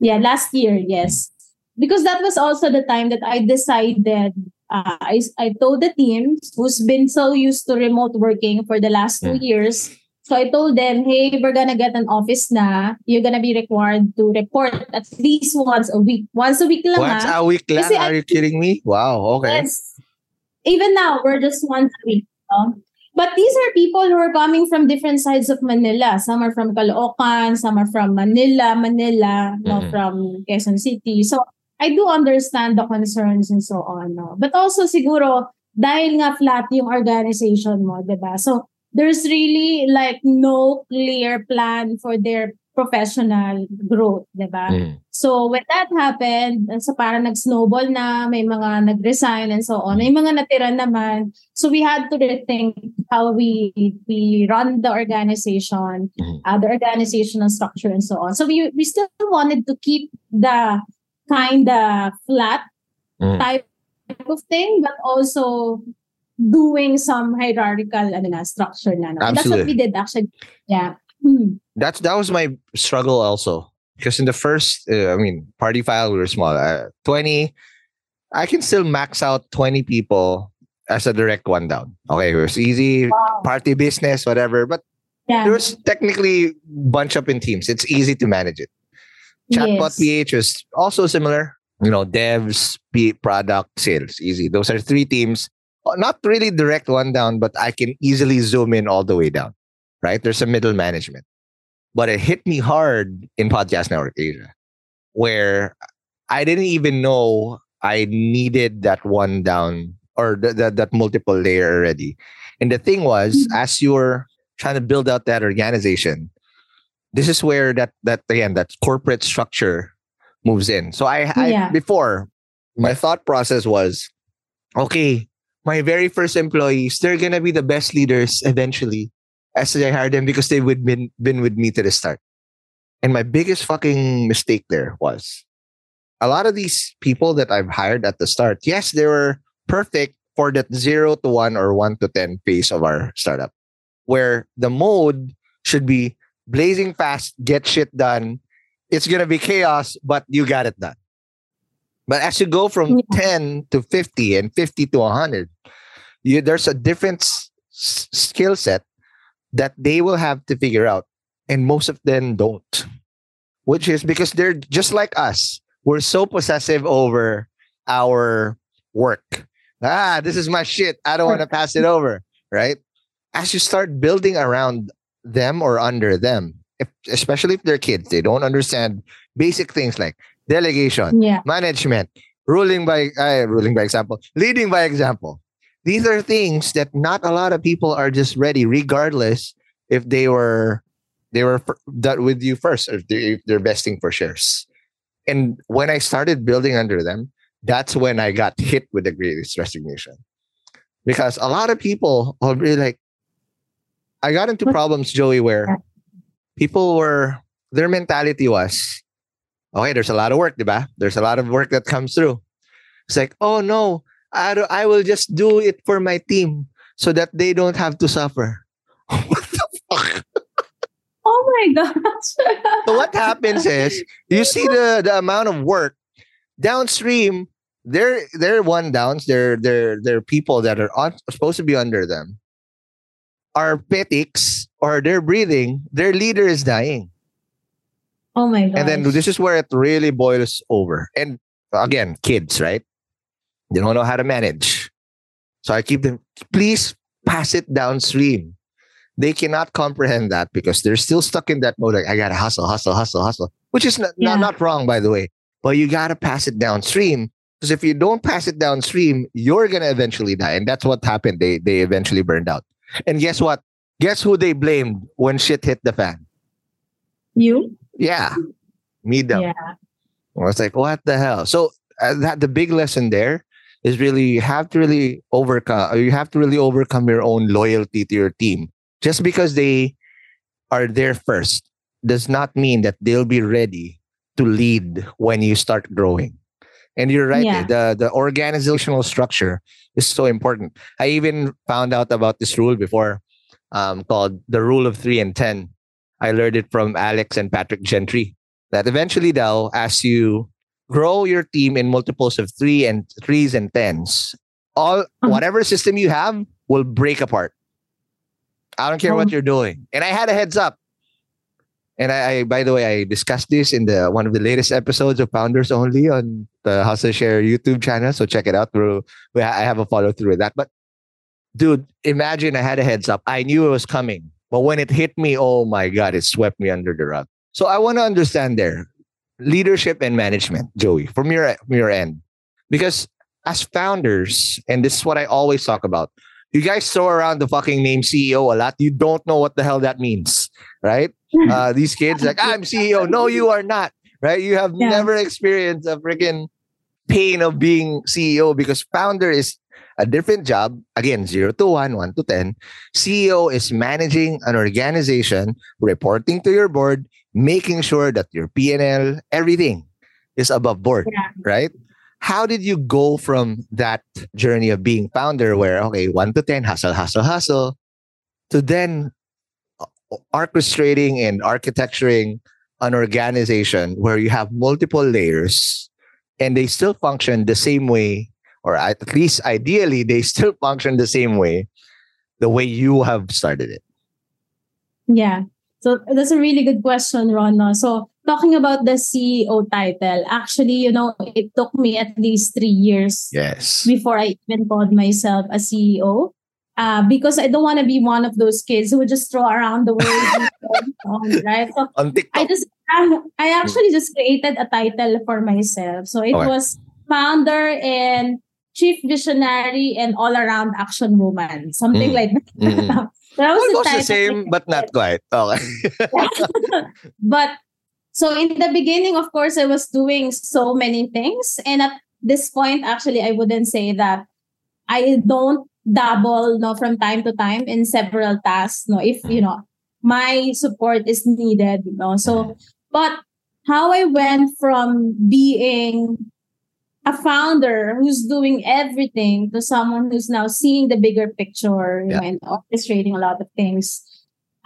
Yeah, last year, yes. Because that was also the time that I decided, uh, I, I told the team who's been so used to remote working for the last two Mm. years. So I told them, hey, we're gonna get an office na. You're gonna be required to report at least once a week. Once a week lang Once ha. a week lang? Kasi I- Are you kidding me? Wow. Okay. Yes. Even now, we're just once a week. no? But these are people who are coming from different sides of Manila. Some are from Caloocan, some are from Manila, Manila, no, Mhm. from Quezon City. So I do understand the concerns and so on. No? But also siguro, dahil nga flat yung organization mo, di ba? So there's really like no clear plan for their professional growth, di ba? Mm. So when that happened, so parang nag-snowball na, may mga nag-resign and so on. May mga natira naman. So we had to rethink how we we run the organization, Mhm. uh, the organizational structure and so on. So we we still wanted to keep the kind of flat Mm. type of thing, but also doing some hierarchical ano na, structure na. No? That's what we did actually. Yeah. Hmm. That's that was my struggle also because in the first, uh, I mean, party file we were small. Uh, Twenty, I can still max out twenty people as a direct one down. Okay, it was easy Wow. party business, whatever. But Yeah. there was technically bunch up in teams. It's easy to manage it. Chatbot Yes. PH was also similar. You know, devs, P- product, sales, easy. Those are three teams. Uh, Not really direct one down, but I can easily zoom in all the way down. Right? There's a middle management. But it hit me hard in Podcast Network Asia, where I didn't even know I needed that one down or th- th- that multiple layer already. And the thing was, as you're trying to build out that organization, this is where that that again that corporate structure moves in. So I, I Yeah. before my thought process was, okay, my very first employees, they're gonna be the best leaders eventually, as I hired them because they would been been with me to the start. And my biggest fucking mistake there was a lot of these people that I've hired at the start, yes, they were perfect for that zero to one or one to 10 phase of our startup, where the mode should be blazing fast, get shit done. It's going to be chaos, but you got it done. But as you go from 10 to 50 and 50 to 100, you, there's a different s- skill set that they will have to figure out. And most of them don't, which is because they're just like us. We're so possessive over our work. Ah, this is my shit. I don't want to pass it over. Right. As you start building around them or under them, if, especially if they're kids, they don't understand basic things like delegation, Yeah. management, ruling by uh, ruling by example, leading by example. These are things that not a lot of people are just ready, regardless if they were they were that with you first, or if, they, if they're vesting for shares. And when I started building under them, that's when I got hit with the greatest resignation, because a lot of people like, I got into problems, Joie, where people were their mentality was okay, there's a lot of work, diba? There's a lot of work that comes through. It's like, oh no, I, I will just do it for my team so that they don't have to suffer. what the fuck? Oh my gosh. So what happens is you see the, the amount of work downstream. They're they're one downs. They're they're they're people that are on, supposed to be under them. Are petics or they're breathing. Their leader is dying. Oh my god. And then this is where it really boils over. And again, kids, right? They don't know how to manage. So I keep them, please pass it downstream. They cannot comprehend that because they're still stuck in that mode. Like, I gotta hustle, hustle, hustle, hustle, which is not, Yeah. not, not wrong, by the way. But you gotta pass it downstream. Because if you don't pass it downstream, you're gonna eventually die. And that's what happened. They they eventually burned out. And guess what? Guess who they blamed when shit hit the fan? you? Yeah. Me them. Yeah. I was like, what the hell? So uh, that the big lesson there is really you have to really overcome. You have to really overcome your own loyalty to your team. Just because they are there first does not mean that they'll be ready to lead when you start growing. And you're right, Yeah. the the organizational structure is so important. I even found out about this rule before um, called the rule of three and ten. I learned it from Alex and Patrick Gentry. That eventually they'll as you grow your team in multiples of three and threes and tens, all uh-huh. whatever system you have will break apart. I don't care what oh. you're doing. And I had a heads up. And I, I, by the way, I discussed this in the one of the latest episodes of Founders Only on the Hustleshare YouTube channel. So check it out. Through I have a follow through with that. But dude, imagine I had a heads up. I knew it was coming, but when it hit me, oh my god, it swept me under the rug. So I want to understand there leadership and management, Joie, from your from your end, because as founders, and this is what I always talk about. You guys throw around the fucking name CEO a lot. You don't know what the hell that means, right? Uh, these kids like I'm CEO. No, you are not, right? You have Yeah. never experienced a freaking pain of being CEO because founder is a different job. Again, zero to one, one to ten. CEO is managing an organization, reporting to your board, making sure that your P&L, everything is above board, Yeah. right? How did you go from that journey of being founder where, okay, one to 10, hustle, hustle, hustle, to then uh, orchestrating and architecturing an organization where you have multiple layers and they still function the same way, or at least ideally, they still function the same way, the way you have started it? Yeah. So that's a really good question, Ron. So talking about the CEO title, actually, you know, it took me at least three years Yes. before I even called myself a CEO. Uh, because I don't want to be one of those kids who just throw around the word, right? So On TikTok. I just I actually just created a title for myself. So it Okay. was founder and chief visionary and all around action woman, something Mm. like that. Mm-mm. that was the Almost the title. same, but not quite. Okay. but so in the beginning, of course, I was doing so many things. And at this point, actually, I wouldn't say that I don't dabble no from time to time in several tasks. No, if you know my support is needed. You know, so but how I went from being a founder who's doing everything to someone who's now seeing the bigger picture Yeah. and orchestrating a lot of things.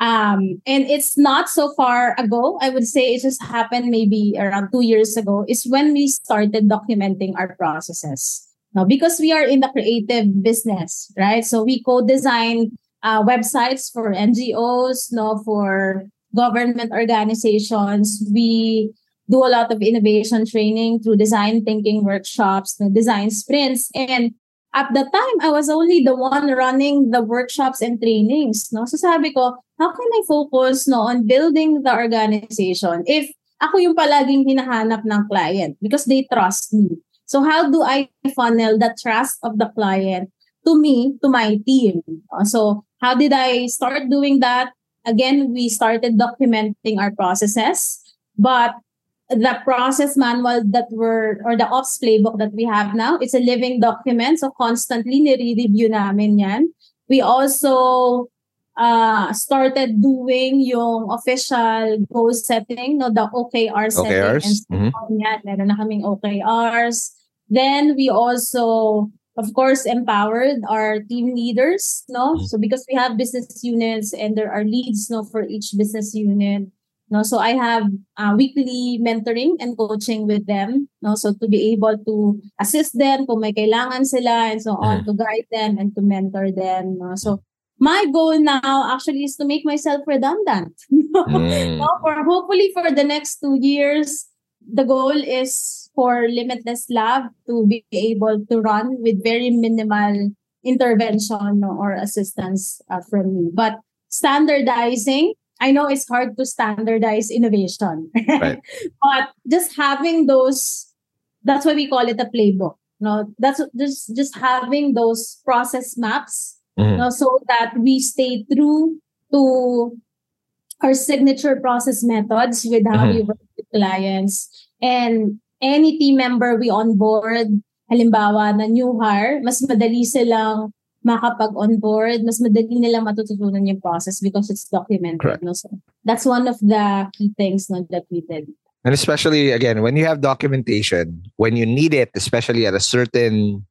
Um, and it's not so far ago. I would say it just happened maybe around two years ago. Is when we started documenting our processes. Now, because we are in the creative business, right? So we co-design uh, websites for NGOs, no, for government organizations. We do a lot of innovation training through design thinking workshops, design sprints. And at the time, I was only the one running the workshops and trainings. No? So sabi ko, how can I focus no, on building the organization if ako yung palaging hinahanap ng client because they trust me. So how do I funnel the trust of the client to me, to my team? Uh, So how did I start doing that? Again, we started documenting our processes, but the process manual that we're, or the ops playbook that we have now, it's a living document. So constantly nire-review namin yan. We also uh, started doing yung official goal setting, no, the OKR setting. OKRs? And so on yan. Meron na kaming OKRs. Then we also, of course, empowered our team leaders, no? So because we have business units and there are leads, no, for each business unit. No, so I have uh, weekly mentoring and coaching with them. No, so to be able to assist them kung may kailangan sila and so on, to guide them and to mentor them. No? So my goal now actually is to make myself redundant. Mm. No, for hopefully for the next two years, the goal is for Limitless Lab to be able to run with very minimal intervention no, or assistance uh, from me. But standardizing, I know it's hard to standardize innovation, Right. but just having those, that's why we call it a playbook. No, that's just just having those process maps Mhm. no, so that we stay true to our signature process methods with how Mhm. we work with clients. And any team member we onboard, halimbawa na new hire, mas madali silang makapag-onboard, mas madali nilang matututunan yung process because it's documented. Correct. No? So that's one of the key things no, that we did. And especially again, when you have documentation, when you need it, especially at a certain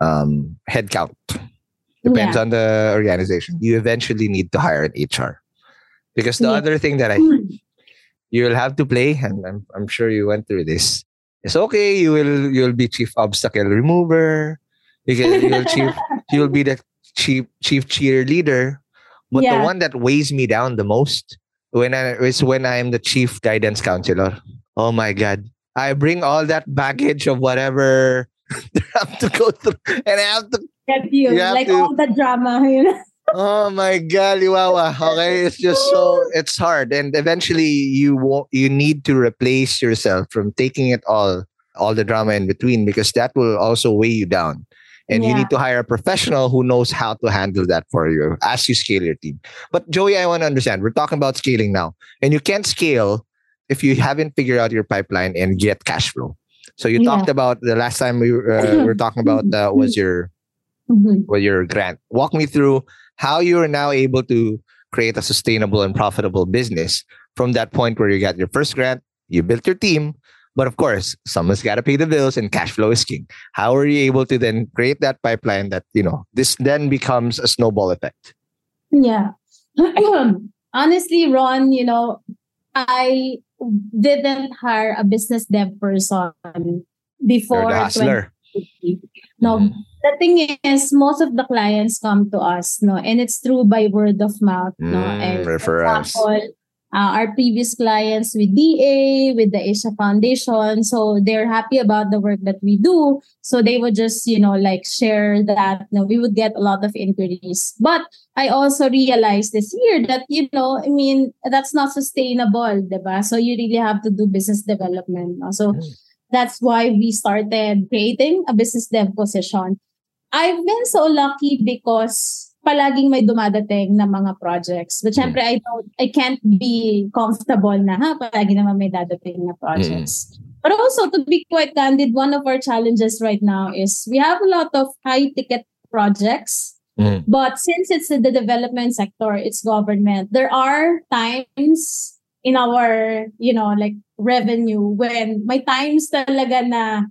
um, head count, depends Yeah. on the organization. You eventually need to hire an HR because the Yeah. other thing that I you'll have to play, and I'm, I'm sure you went through this. It's okay. You will you'll be chief obstacle remover. Can you'll chief you'll be the chief chief cheerleader. But the one that weighs me down the most when I is when I'm the chief guidance counselor. Oh my god. I bring all that baggage of whatever they have to go through and I have to Get you, You like to- all the drama, you know. Oh my god, Liwawa. Okay, it's just so it's hard, and eventually you won't. You need to replace yourself from taking it all, all the drama in between, because that will also weigh you down. And you need to hire a professional who knows how to handle that for you as you scale your team. But Joie, I want to understand. We're talking about scaling now, and you can't scale if you haven't figured out your pipeline and get cash flow. So you Yeah. talked about the last time we were, uh, were talking about uh, was your Mhm. with your grant. Walk me through how you are now able to create a sustainable and profitable business from that point where you got your first grant, you built your team, but of course, someone's got to pay the bills and cash flow is king. How are you able to then create that pipeline that, you know, this then becomes a snowball effect? Yeah. Honestly, Ron, you know, I didn't hire a business dev person before. The hustler. 2020. No, Mhm. the thing is, most of the clients come to us, no, and it's true by word of mouth, no. Mm, And for referrals. example, uh, our previous clients with DA, with the Asia Foundation, so they're happy about the work that we do. So they would just, you know, like share that. No, we would get a lot of inquiries. But I also realized this year that, you know, I mean, that's not sustainable, diba? So you really have to do business development. No? So that's why we started creating a business dev position. I've been so lucky because palaging may dumadating na mga projects. But syempre, I don't, I can't be comfortable na, ha, palagi naman may dadating na projects. But also, to be quite candid, one of our challenges right now is we have a lot of high ticket projects. Mm. But since it's the development sector, it's government, there are times in our, you know, like revenue when may times talaga na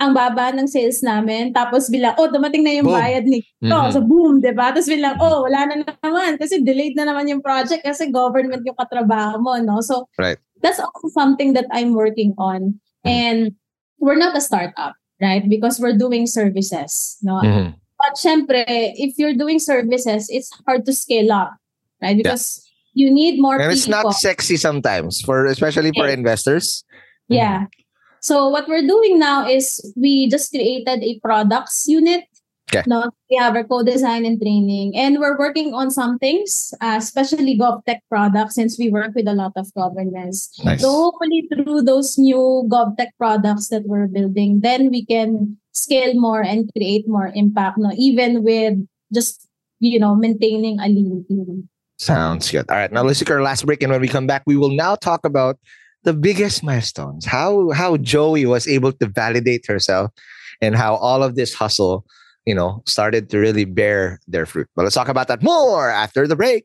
ang baba ng sales namin. Tapos bilang, oh, dumating na yung Boom. bayad ni Mhm. Oh, so boom, 'di ba? Tapos bilang, oh, wala na naman kasi delayed na naman yung project kasi government yung katrabaho mo, no? So Right. that's also something that I'm working on. And we're not a startup, right? Because we're doing services, no? Mhm. But syempre, if you're doing services, it's hard to scale up, right? Because you need more And people. it's not sexy sometimes for especially for Yeah. investors. Yeah. So what we're doing now is we just created a products unit. Okay. No, we have our co-design and training, and we're working on some things, uh, especially GovTech products, since we work with a lot of governments. Nice. So hopefully, through those new GovTech products that we're building, then we can scale more and create more impact. No, even with just you know maintaining a lean team. Sounds good. All right, now let's take our last break, and when we come back, we will now talk about the biggest milestones. How how Joie was able to validate herself, and how all of this hustle, you know, started to really bear their fruit. But let's talk about that more after the break.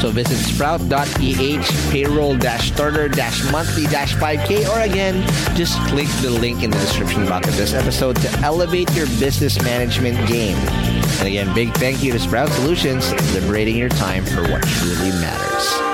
So visit sprout.ph payroll starter monthly 5k or again, just click the link in the description box of this episode to elevate your business management game. And again, big thank you to Sprout Solutions, for liberating your time for what truly matters.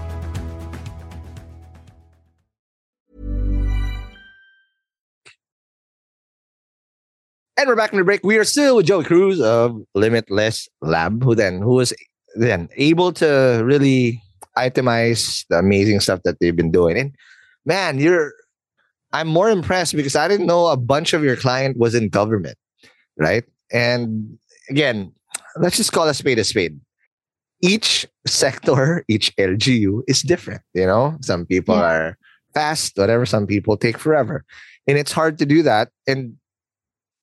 And we're back in the break. We are still with Joie Cruz of Limitless Lab, who then who was then able to really itemize the amazing stuff that they've been doing. And man, you're I'm more impressed because I didn't know a bunch of your client was in government, right? And again, let's just call a spade a spade. Each sector, each LGU is different. You know, some people Yeah. are fast, whatever. Some people take forever, and it's hard to do that. And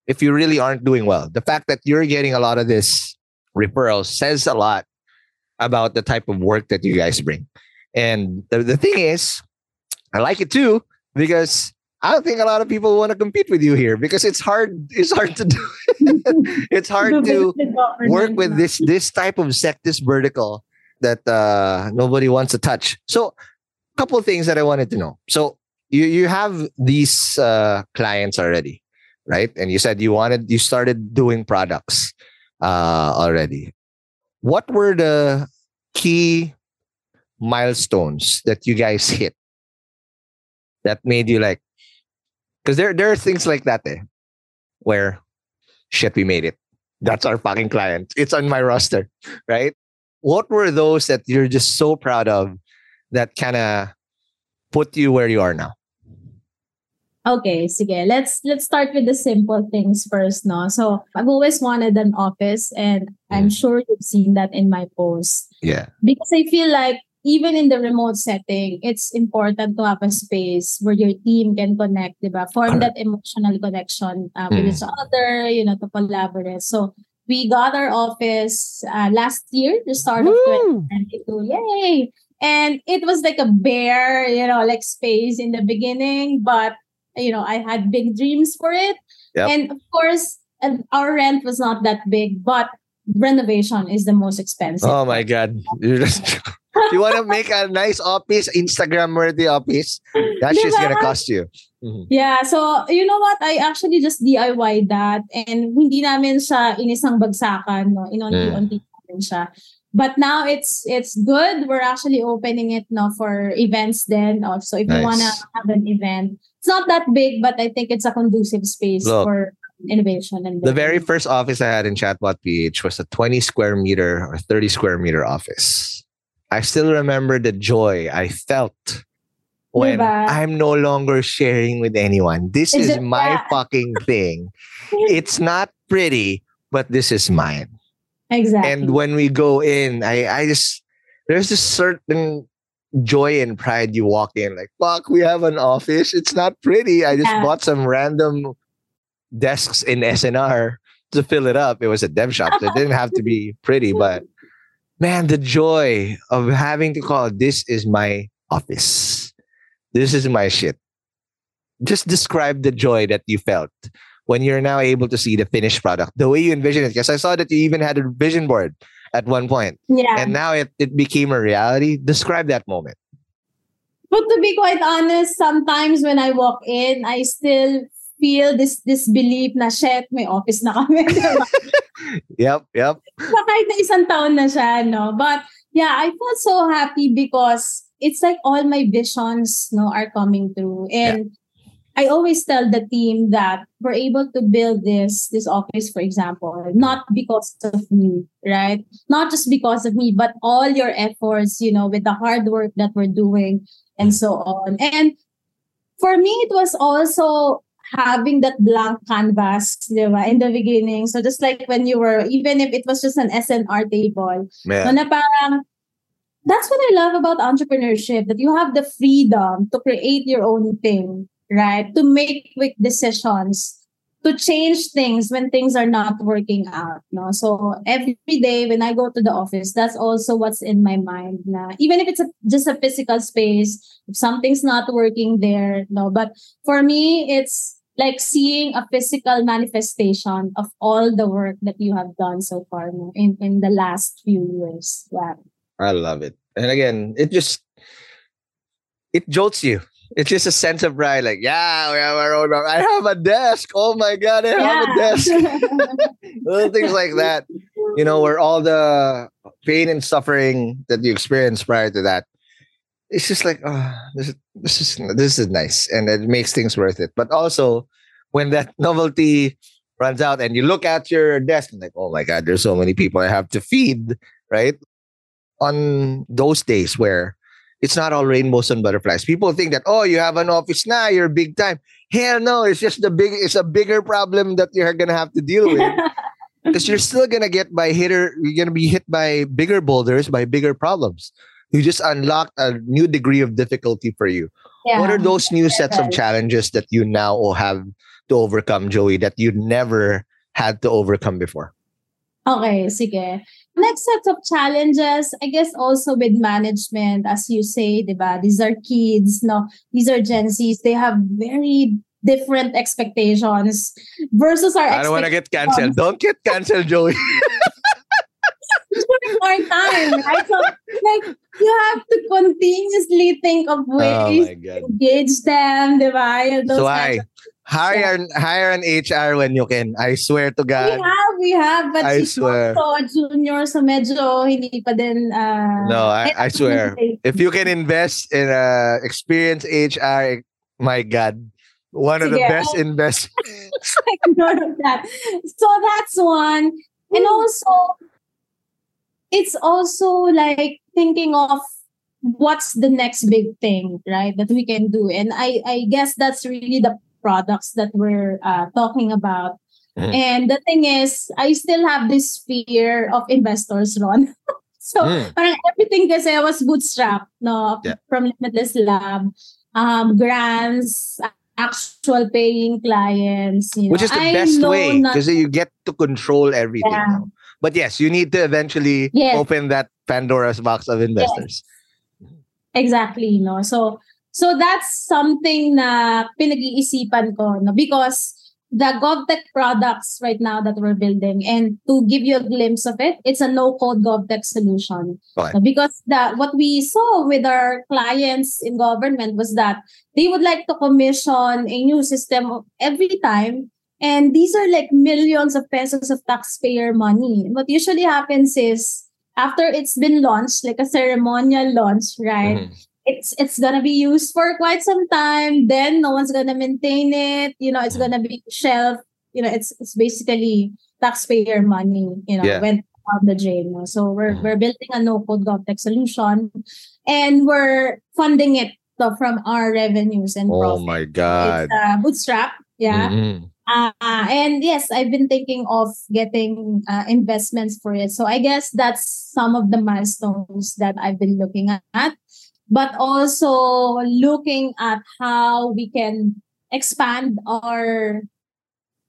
if you really aren't doing well, the fact that you're getting a lot of this referrals says a lot about the type of work that you guys bring. And the, the thing is, I like it too because I don't think a lot of people want to compete with you here because it's hard. It's hard to do. it's hard to work with this this type of sect, this vertical that uh, nobody wants to touch. So, a couple of things that I wanted to know. So, you you have these uh, clients already, right? And you said you wanted you started doing products uh, already. What were the key milestones that you guys hit that made you like? Because there there are things like that, eh, where shit, we made it. That's our fucking client. It's on my roster, right? What were those that you're just so proud of that kind of put you where you are now? Okay, sige. Let's let's start with the simple things first, no? So, I've always wanted an office and I'm sure you've seen that in my post. Yeah. Because I feel like even in the remote setting, it's important to have a space where your team can connect, diba? Form that emotional connection uh, with Mm. each other, you know, to collaborate. So we got our office uh, last year, the start of 2022. Yay! And it was like a bare, you know, like space in the beginning, but you know, I had big dreams for it. Yep. And of course, our rent was not that big, but renovation is the most expensive. Oh my god. You're just you want to make a nice office, Instagram worthy office? That's just gonna cost you. Mhm. Yeah, so you know what? I actually just DIY that and hindi namin siya inisang bagsakan, no. Inunti-unti namin siya. But now it's it's good. We're actually opening it now for events then also. If you wanna have an event. It's not that big, but I think it's a conducive space Look. for innovation and The very first office I had in Chatbot PH was a 20 square meter or 30 square meter office. I still remember the joy I felt when Diba? I'm no longer sharing with anyone. This Is is, my that? fucking thing. It's not pretty, but this is mine. Exactly. And when we go in, I, I just there's this certain joy and pride you walk in like fuck we have an office. It's not pretty. I just Yeah. bought some random desks in S&R to fill it up. It was a dev shop so it didn't have to be pretty but man the joy of having to call this is my office. This is my shit. Just describe the joy that you felt when you're now able to see the finished product the way you envision it. Because i saw that you even had a vision board at one point yeah. and now it, it became a reality describe that moment But to be quite honest, sometimes when I walk in, I still feel this disbelief na shit, may office na kami. yep yep So kahit na isang taon na siya, no? But yeah, I felt so happy because it's like all my visions, no, are coming through. And I always tell the team that we're able to build this this office, for example, not because of me, right? Not just because of me, but all your efforts, you know, with the hard work that we're doing and so on. And for me, it was also having that blank canvas, di ba, in the beginning. So just like when you were, even if it was just an S&R table, Yeah. na parang, that's what I love about entrepreneurship, that you have the freedom to create your own thing, right? To make quick decisions, to change things when things are not working out. No? So every day when I go to the office, that's also what's in my mind. Na, even if it's a, just a physical space, if something's not working there, no. But for me, it's like seeing a physical manifestation of all the work that you have done so far no, in, in the last few years. Wow. I love it. And again, it just it jolts you. It's just a sense of pride, like, yeah, we have our own. I have a desk. Oh my god, I have a desk. Little things like that. You know, where all the pain and suffering that you experienced prior to that, it's just like, oh, this is this is this is nice, and it makes things worth it. But also, when that novelty runs out, and you look at your desk, and like, oh my god, there's so many people I have to feed, right? on those days where it's not all rainbows and butterflies. People think that oh, you have an office now, you're big time. Hell no, it's just the big. It's a bigger problem that you're gonna have to deal with because you're still gonna get by hitter. You're gonna be hit by bigger boulders, by bigger problems. You just unlocked a new degree of difficulty for you. Yeah. What are those new sets of challenges that you now have to overcome, Joie, that you never had to overcome before? Okay, sige. Next set of challenges, I guess also with management, as you say, diba? These are kids, no? These are Gen Zs. They have very different expectations versus our I don't want to get canceled. Don't get canceled, Joie. One more time, right? So, like, you have to continuously think of oh ways Oh to engage them, diba? Those so I hire an hire an HR when you can. I swear to God. We have, we have, but I she's swear. junior, so medyo hindi pa din, uh, No, I, I swear. If you can invest in a experienced HR, my God, one of the Sige. best investments. Ignore that. So that's one. And also, it's also like thinking of what's the next big thing, right? That we can do. And I, I guess that's really the products that we're uh, talking about. Mhm. And the thing is, I still have this fear of investors, Ron. So, Mm. parang everything kasi was bootstrap, no? Yeah. From Limitless Lab, um, grants, actual paying clients, you Which know. is the I best way because you get to control everything. Yeah. But yes, you need to eventually Yes. open that Pandora's box of investors. Exactly, no. So so that's something na pinag-iisipan ko, no, because the GovTech products right now that we're building and to give you a glimpse of it, it's a no-code GovTech solution. No, Because the what we saw with our clients in government was that they would like to commission a new system every time and these are like millions of pesos of taxpayer money. What usually happens is after it's been launched, like a ceremonial launch, right? Mhm. It's it's gonna be used for quite some time. Then no one's gonna maintain it. You know, it's gonna be shelved. You know, it's it's basically taxpayer money. You know, Yeah. went down the drain. So we're Mhm. we're building a no code GovTech solution, and we're funding it from our revenues and Oh profit. my God. It's uh, bootstrap. Yeah. Mhm. Uh, and yes, I've been thinking of getting uh, investments for it. So I guess that's some of the milestones that I've been looking at, but also looking at how we can expand our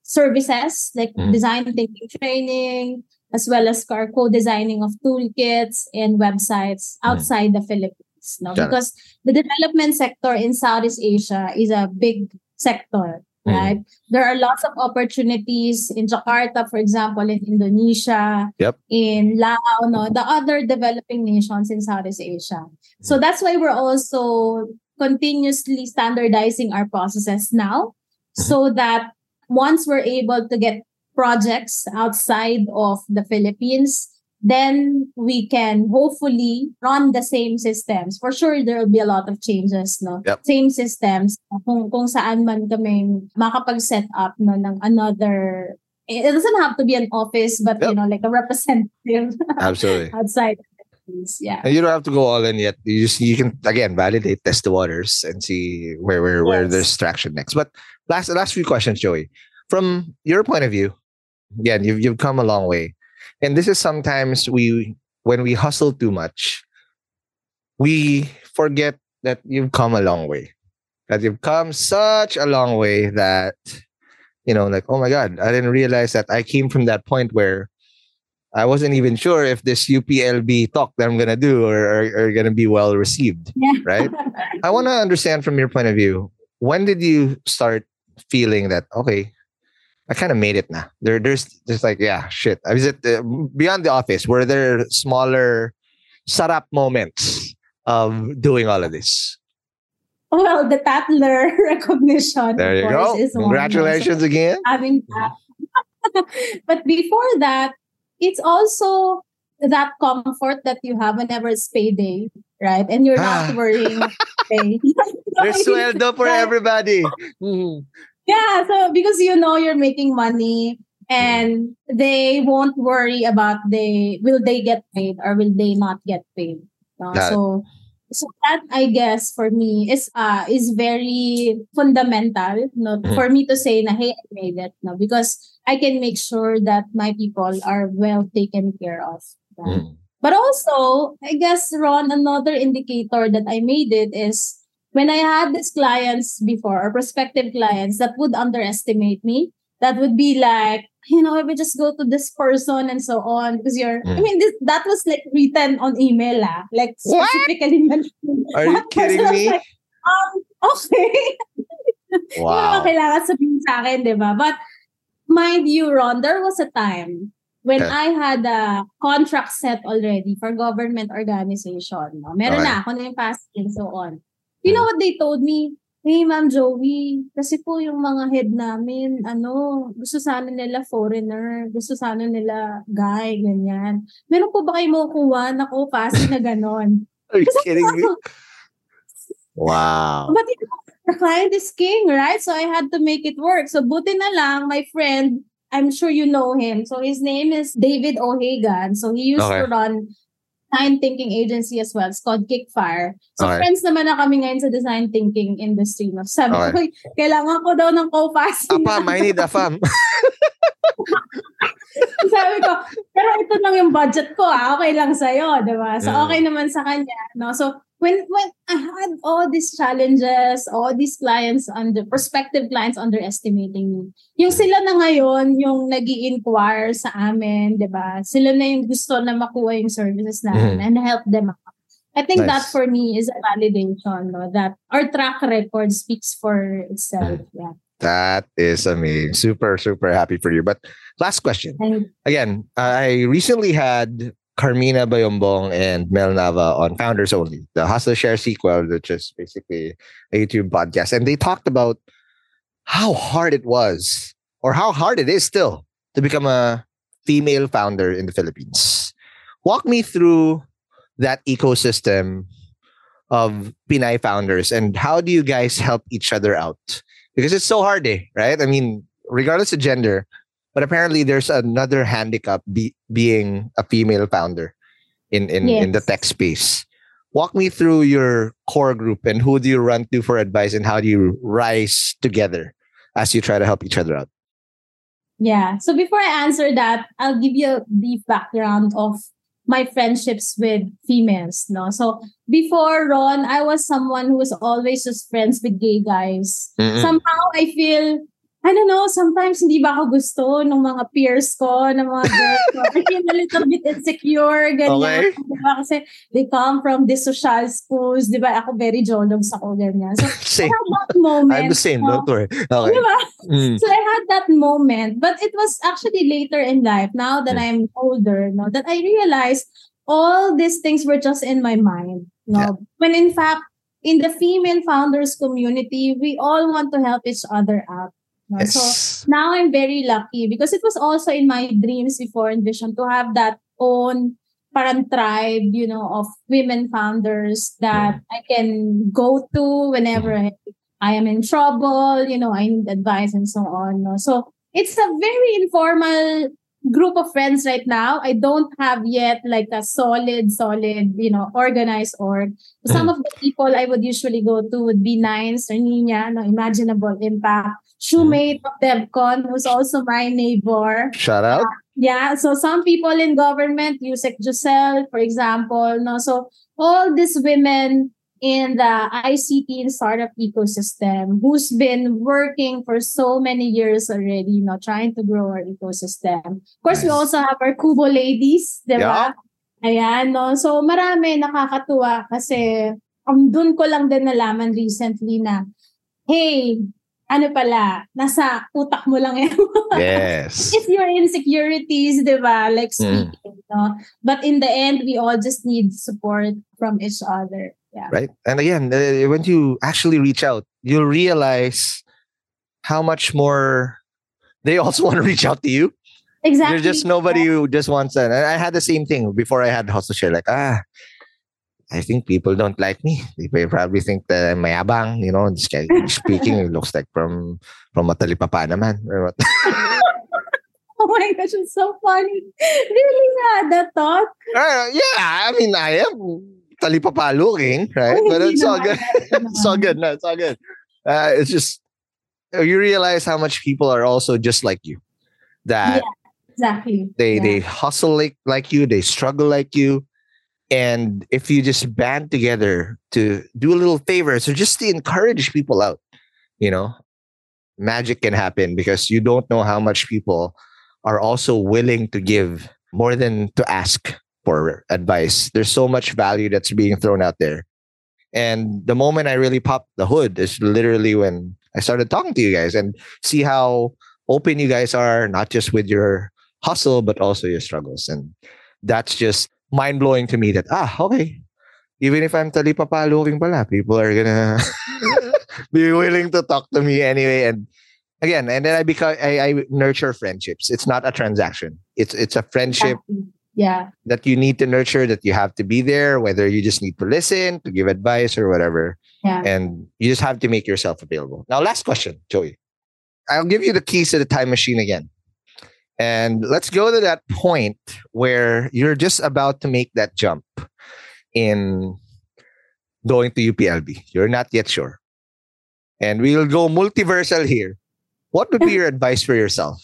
services like Mm. design thinking training, as well as our co-designing of toolkits and websites outside the Philippines. No? Because the development sector in Southeast Asia is a big sector, Mm. Right? There are lots of opportunities in Jakarta, for example, in Indonesia, Yep. in Laos, no, the other developing nations in Southeast Asia. So Mm. that's why we're also continuously standardizing our processes now Mm-hmm. so that once we're able to get projects outside of the Philippines, then we can hopefully run the same systems. For sure, there will be a lot of changes, no? Yep. Same systems kung, kung saan man kami makapag-set up no, ng another it doesn't have to be an office, but you know, like a representative Absolutely. outside. Yeah. And you don't have to go all in yet. You just you can again validate, test the waters, and see where where where there's traction next. But last last few questions, Joie. From your point of view, again, you've you've come a long way, and this is sometimes we when we hustle too much, we forget that you've come a long way. That you've come such a long way that you know, like, oh my God, I didn't realize that I came from that point where I wasn't even sure if this UPLB talk that I'm gonna do are, are, are gonna be well received. Yeah. Right? I want to understand from your point of view, when did you start feeling that okay, I kind of made it now? There, there's just like yeah, shit. I was at the, beyond the office. Were there smaller, sarap moments of doing all of this? Well, the Tatler recognition. There you course, go. Congratulations again. having that. but before that, it's also that comfort that you have whenever it's payday, right? And you're not Ah. worrying. There's sweldo for everybody. Mhm. Yeah, so because you know you're making money and they won't worry about they will they get paid or will they not get paid. no? So so that I guess for me is uh is very fundamental no Mhm. for me to say na hey I made it no because I can make sure that my people are well taken care of. Mhm. But also, I guess, Ron, another indicator that I made it is when I had these clients before or prospective clients that would underestimate me, that would be like, you know, I would just go to this person and so on because you're, I Mm. mean, this, that was like written on email, ah, like What? specifically mentioned. Are you That person kidding was me? Like, um, okay. Wow. Wow. kailangan sabihin sa akin, di ba? But mind you, Ron, there was a time when Okay. I had a contract set already for government organization. No? Meron Okay. na ako na yung past and so on. You know what they told me? Hey, Ma'am Joey, kasi po yung mga head namin, ano, gusto sana nila foreigner, gusto sana nila guy, ganyan. Meron po ba kayo makukuha na ko passing na ganon? Are you Kasi kidding me? Wow. But you know, the client is king, right? So I had to make it work. So buti na lang, my friend, I'm sure you know him. So his name is David O'Hagan. So he used Okay. to run design thinking agency as well. It's called Kickfire. So Okay. friends naman na kami ngayon sa design thinking industry. No? Sabi ko, Okay. "Uy, kailangan ko daw ng co-passing. Apam, I need a fam. Sabi ko, Pero ito lang yung budget ko, ah. okay lang sa'yo, di ba? So, Mm. okay naman sa kanya. No? So, when when I had all these challenges, all these clients under prospective clients underestimating me. Yung sila na ngayon yung nag inquire sa amin, 'di ba? Sila na yung gusto na makuha yung services namin Mhm. and help them out. I think Nice. that for me is a validation, no, that our track record speaks for itself. Yeah. That is amazing. Super, super happy for you. But last question. Again, I recently had Carmina Bayombong and Mel Nava on Founders Only, the Hustleshare sequel, which is basically a YouTube podcast. And they talked about how hard it was, or how hard it is still, to become a female founder in the Philippines. Walk me through that ecosystem of Pinay founders and how do you guys help each other out? Because it's so hard, eh, right? I mean, regardless of gender, but apparently there's another handicap be, being a female founder in in, in the tech space. Walk me through your core group and who do you run to for advice and how do you rise together as you try to help each other out? Yeah. So before I answer that, I'll give you a brief background of my friendships with females. No. So before Ron, I was someone who was always just friends with gay guys. Mm-mm. Somehow I feel I don't know, sometimes hindi ba ako gusto ng mga peers ko, ng mga girls ko. I feel a little bit insecure, ganyan. Okay. Diba? Kasi they come from the social schools, di ba? Ako very jologs ako, ganyan. So, Same. I had that moment. I'm the same, no? don't worry. Okay. Di ba? Mm. So I had that moment, but it was actually later in life, now that I'm older, no, that I realized all these things were just in my mind. No, Yeah. when in fact, in the female founders community, we all want to help each other out. No? So now I'm very lucky because it was also in my dreams before in vision to have that own parang tribe, you know, of women founders that I can go to whenever mm-hmm. I, I am in trouble, you know, I need advice and so on. No? So it's a very informal group of friends right now. I don't have yet like a solid, solid, you know, organized org. Some mm. of the people I would usually go to would be Nines or Nina, no, Imaginable Impact, Shoemate of DevCon, who's also my neighbor. Shout out. Yeah, so some people in government, Yusek Giselle, for example, no. So all these women in the ICT and startup ecosystem who's been working for so many years already, you know, trying to grow our ecosystem. Of course, we Nice. also have our Kubo ladies, di ba? Ayan, no? So marami nakakatuwa kasi um, dun ko lang din nalaman recently na, hey, ano pala, nasa utak mo lang yan. Yes. it's your insecurities, di ba? Like Mm. speaking, no? But in the end, we all just need support from each other. Yeah. right? And again, uh, when you actually reach out, you'll realize how much more they also want to reach out to you. Exactly. There's just nobody who just wants that. And I had the same thing before I had Hustleshare. Like, ah, I think people don't like me. They probably think that I'm mayabang, you know, this guy speaking, it looks like from from Matalipapa naman. Oh my gosh, it's so funny. Really had that thought? Uh, yeah, I mean, I am talipapa looking, right? Ay, But it's all good. it's all good. No, it's all good. Uh, it's just you realize how much people are also just like you. That Exactly. they Yeah. they hustle like like you, they struggle like you, and if you just band together to do a little favor or just to encourage people out, you know, magic can happen because you don't know how much people are also willing to give more than to ask for advice. There's so much value that's being thrown out there. And the moment I really popped the hood is literally when I started talking to you guys and see how open you guys are, not just with your hustle, but also your struggles. And that's just mind blowing to me that, ah, okay. Even if I'm talipapa looking pala, people are gonna be willing to talk to me anyway. And again, and then I become I, I nurture friendships. It's not a transaction. It's it's a friendship. Yeah. that you need to nurture, that you have to be there, whether you just need to listen, to give advice or whatever. Yeah. And you just have to make yourself available. Now, last question, Joie. I'll give you the keys to the time machine again. And let's go to that point where you're just about to make that jump in going to UPLB. You're not yet sure. And we'll go multiversal here. What would be your advice for yourself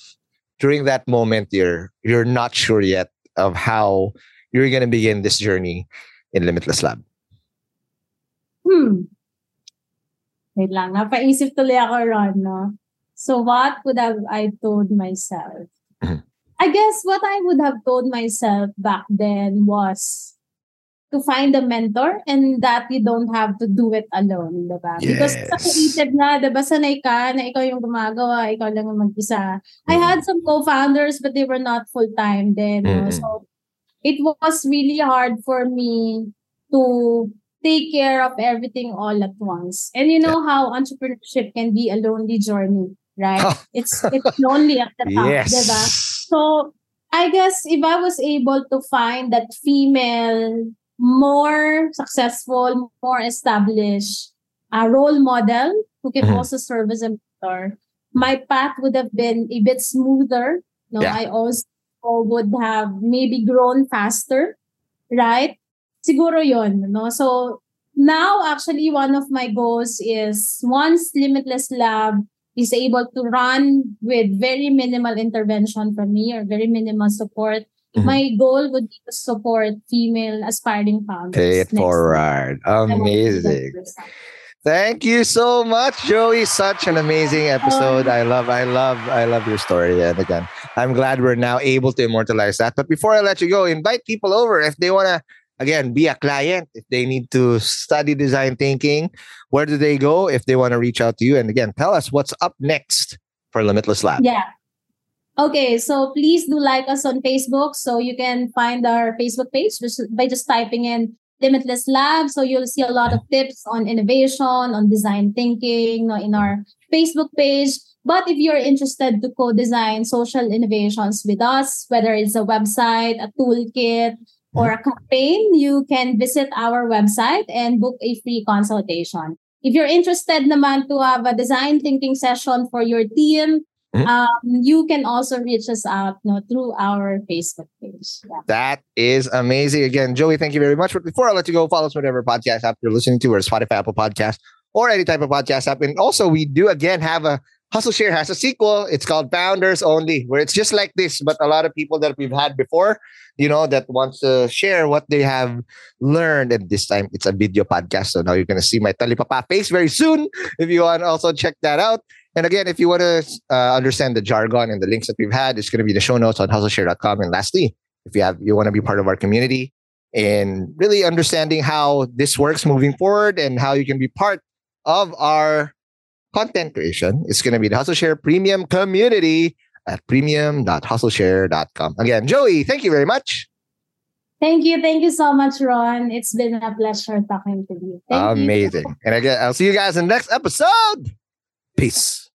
during that moment you're you're not sure yet of how you're going to begin this journey in Limitless Lab? Hmm. Wait lang, napaisip tuloy ako, Ron, no? So what would have I told myself? I guess what I would have told myself back then was to find a mentor and that you don't have to do it alone, diba? Because sa Yes. creative na, diba, sanay ka na ikaw yung gumagawa, ikaw lang ang mag-isa. I had some co-founders but they were not full-time then. no? Mm-mm. So it was really hard for me to take care of everything all at once. And you know how entrepreneurship can be a lonely journey, right? it's it's lonely at the top, Yes. diba? So I guess if I was able to find that female, more successful, more established uh, role model who can Mhm. also serve as a mentor, my path would have been a bit smoother. No, Yeah. I also would have maybe grown faster, right? Siguro yon, no? So now actually one of my goals is once Limitless Lab is able to run with very minimal intervention from me or very minimal support, Mhm. my goal would be to support female aspiring founders. Pay it forward. year. I want to be that Amazing. Thank you so much, Joie. Such an amazing episode. I love, I love, I love your story. And again, I'm glad we're now able to immortalize that. But before I let you go, invite people over if they want to, again, be a client, if they need to study design thinking, where do they go if they want to reach out to you? And again, tell us what's up next for Limitless Lab. Yeah. Okay, so please do like us on Facebook. So you can find our Facebook page by just typing in Limitless Lab. So you'll see a lot of tips on innovation, on design thinking in our Facebook page. But if you're interested to co-design social innovations with us, whether it's a website, a toolkit, or a campaign, you can visit our website and book a free consultation. If you're interested naman to have a design thinking session for your team, Mhm. um, you can also reach us out no, through our Facebook page. Yeah. That is amazing. Again, Joie, thank you very much. But before I let you go, follow us on whatever podcast app you're listening to, or Spotify, Apple Podcast, or any type of podcast app. And also, we do again have a Hustleshare has a sequel. It's called Founders Only, where it's just like this, but a lot of people that we've had before, you know, that wants to share what they have learned. And this time it's a video podcast. So now you're going to see my Talipapa face very soon. If you want also check that out. And again, if you want to uh, understand the jargon and the links that we've had, it's going to be the show notes on hustleshare.com. And lastly, if you have you want to be part of our community and really understanding how this works moving forward and how you can be part of our content creation, it's going to be the Hustleshare Premium Community at premium.hustleshare.com. Again, Joie, thank you very much. Thank you. Thank you so much, Ron. It's been a pleasure talking to you. Thank you. Amazing. And again, I'll see you guys in the next episode. Peace.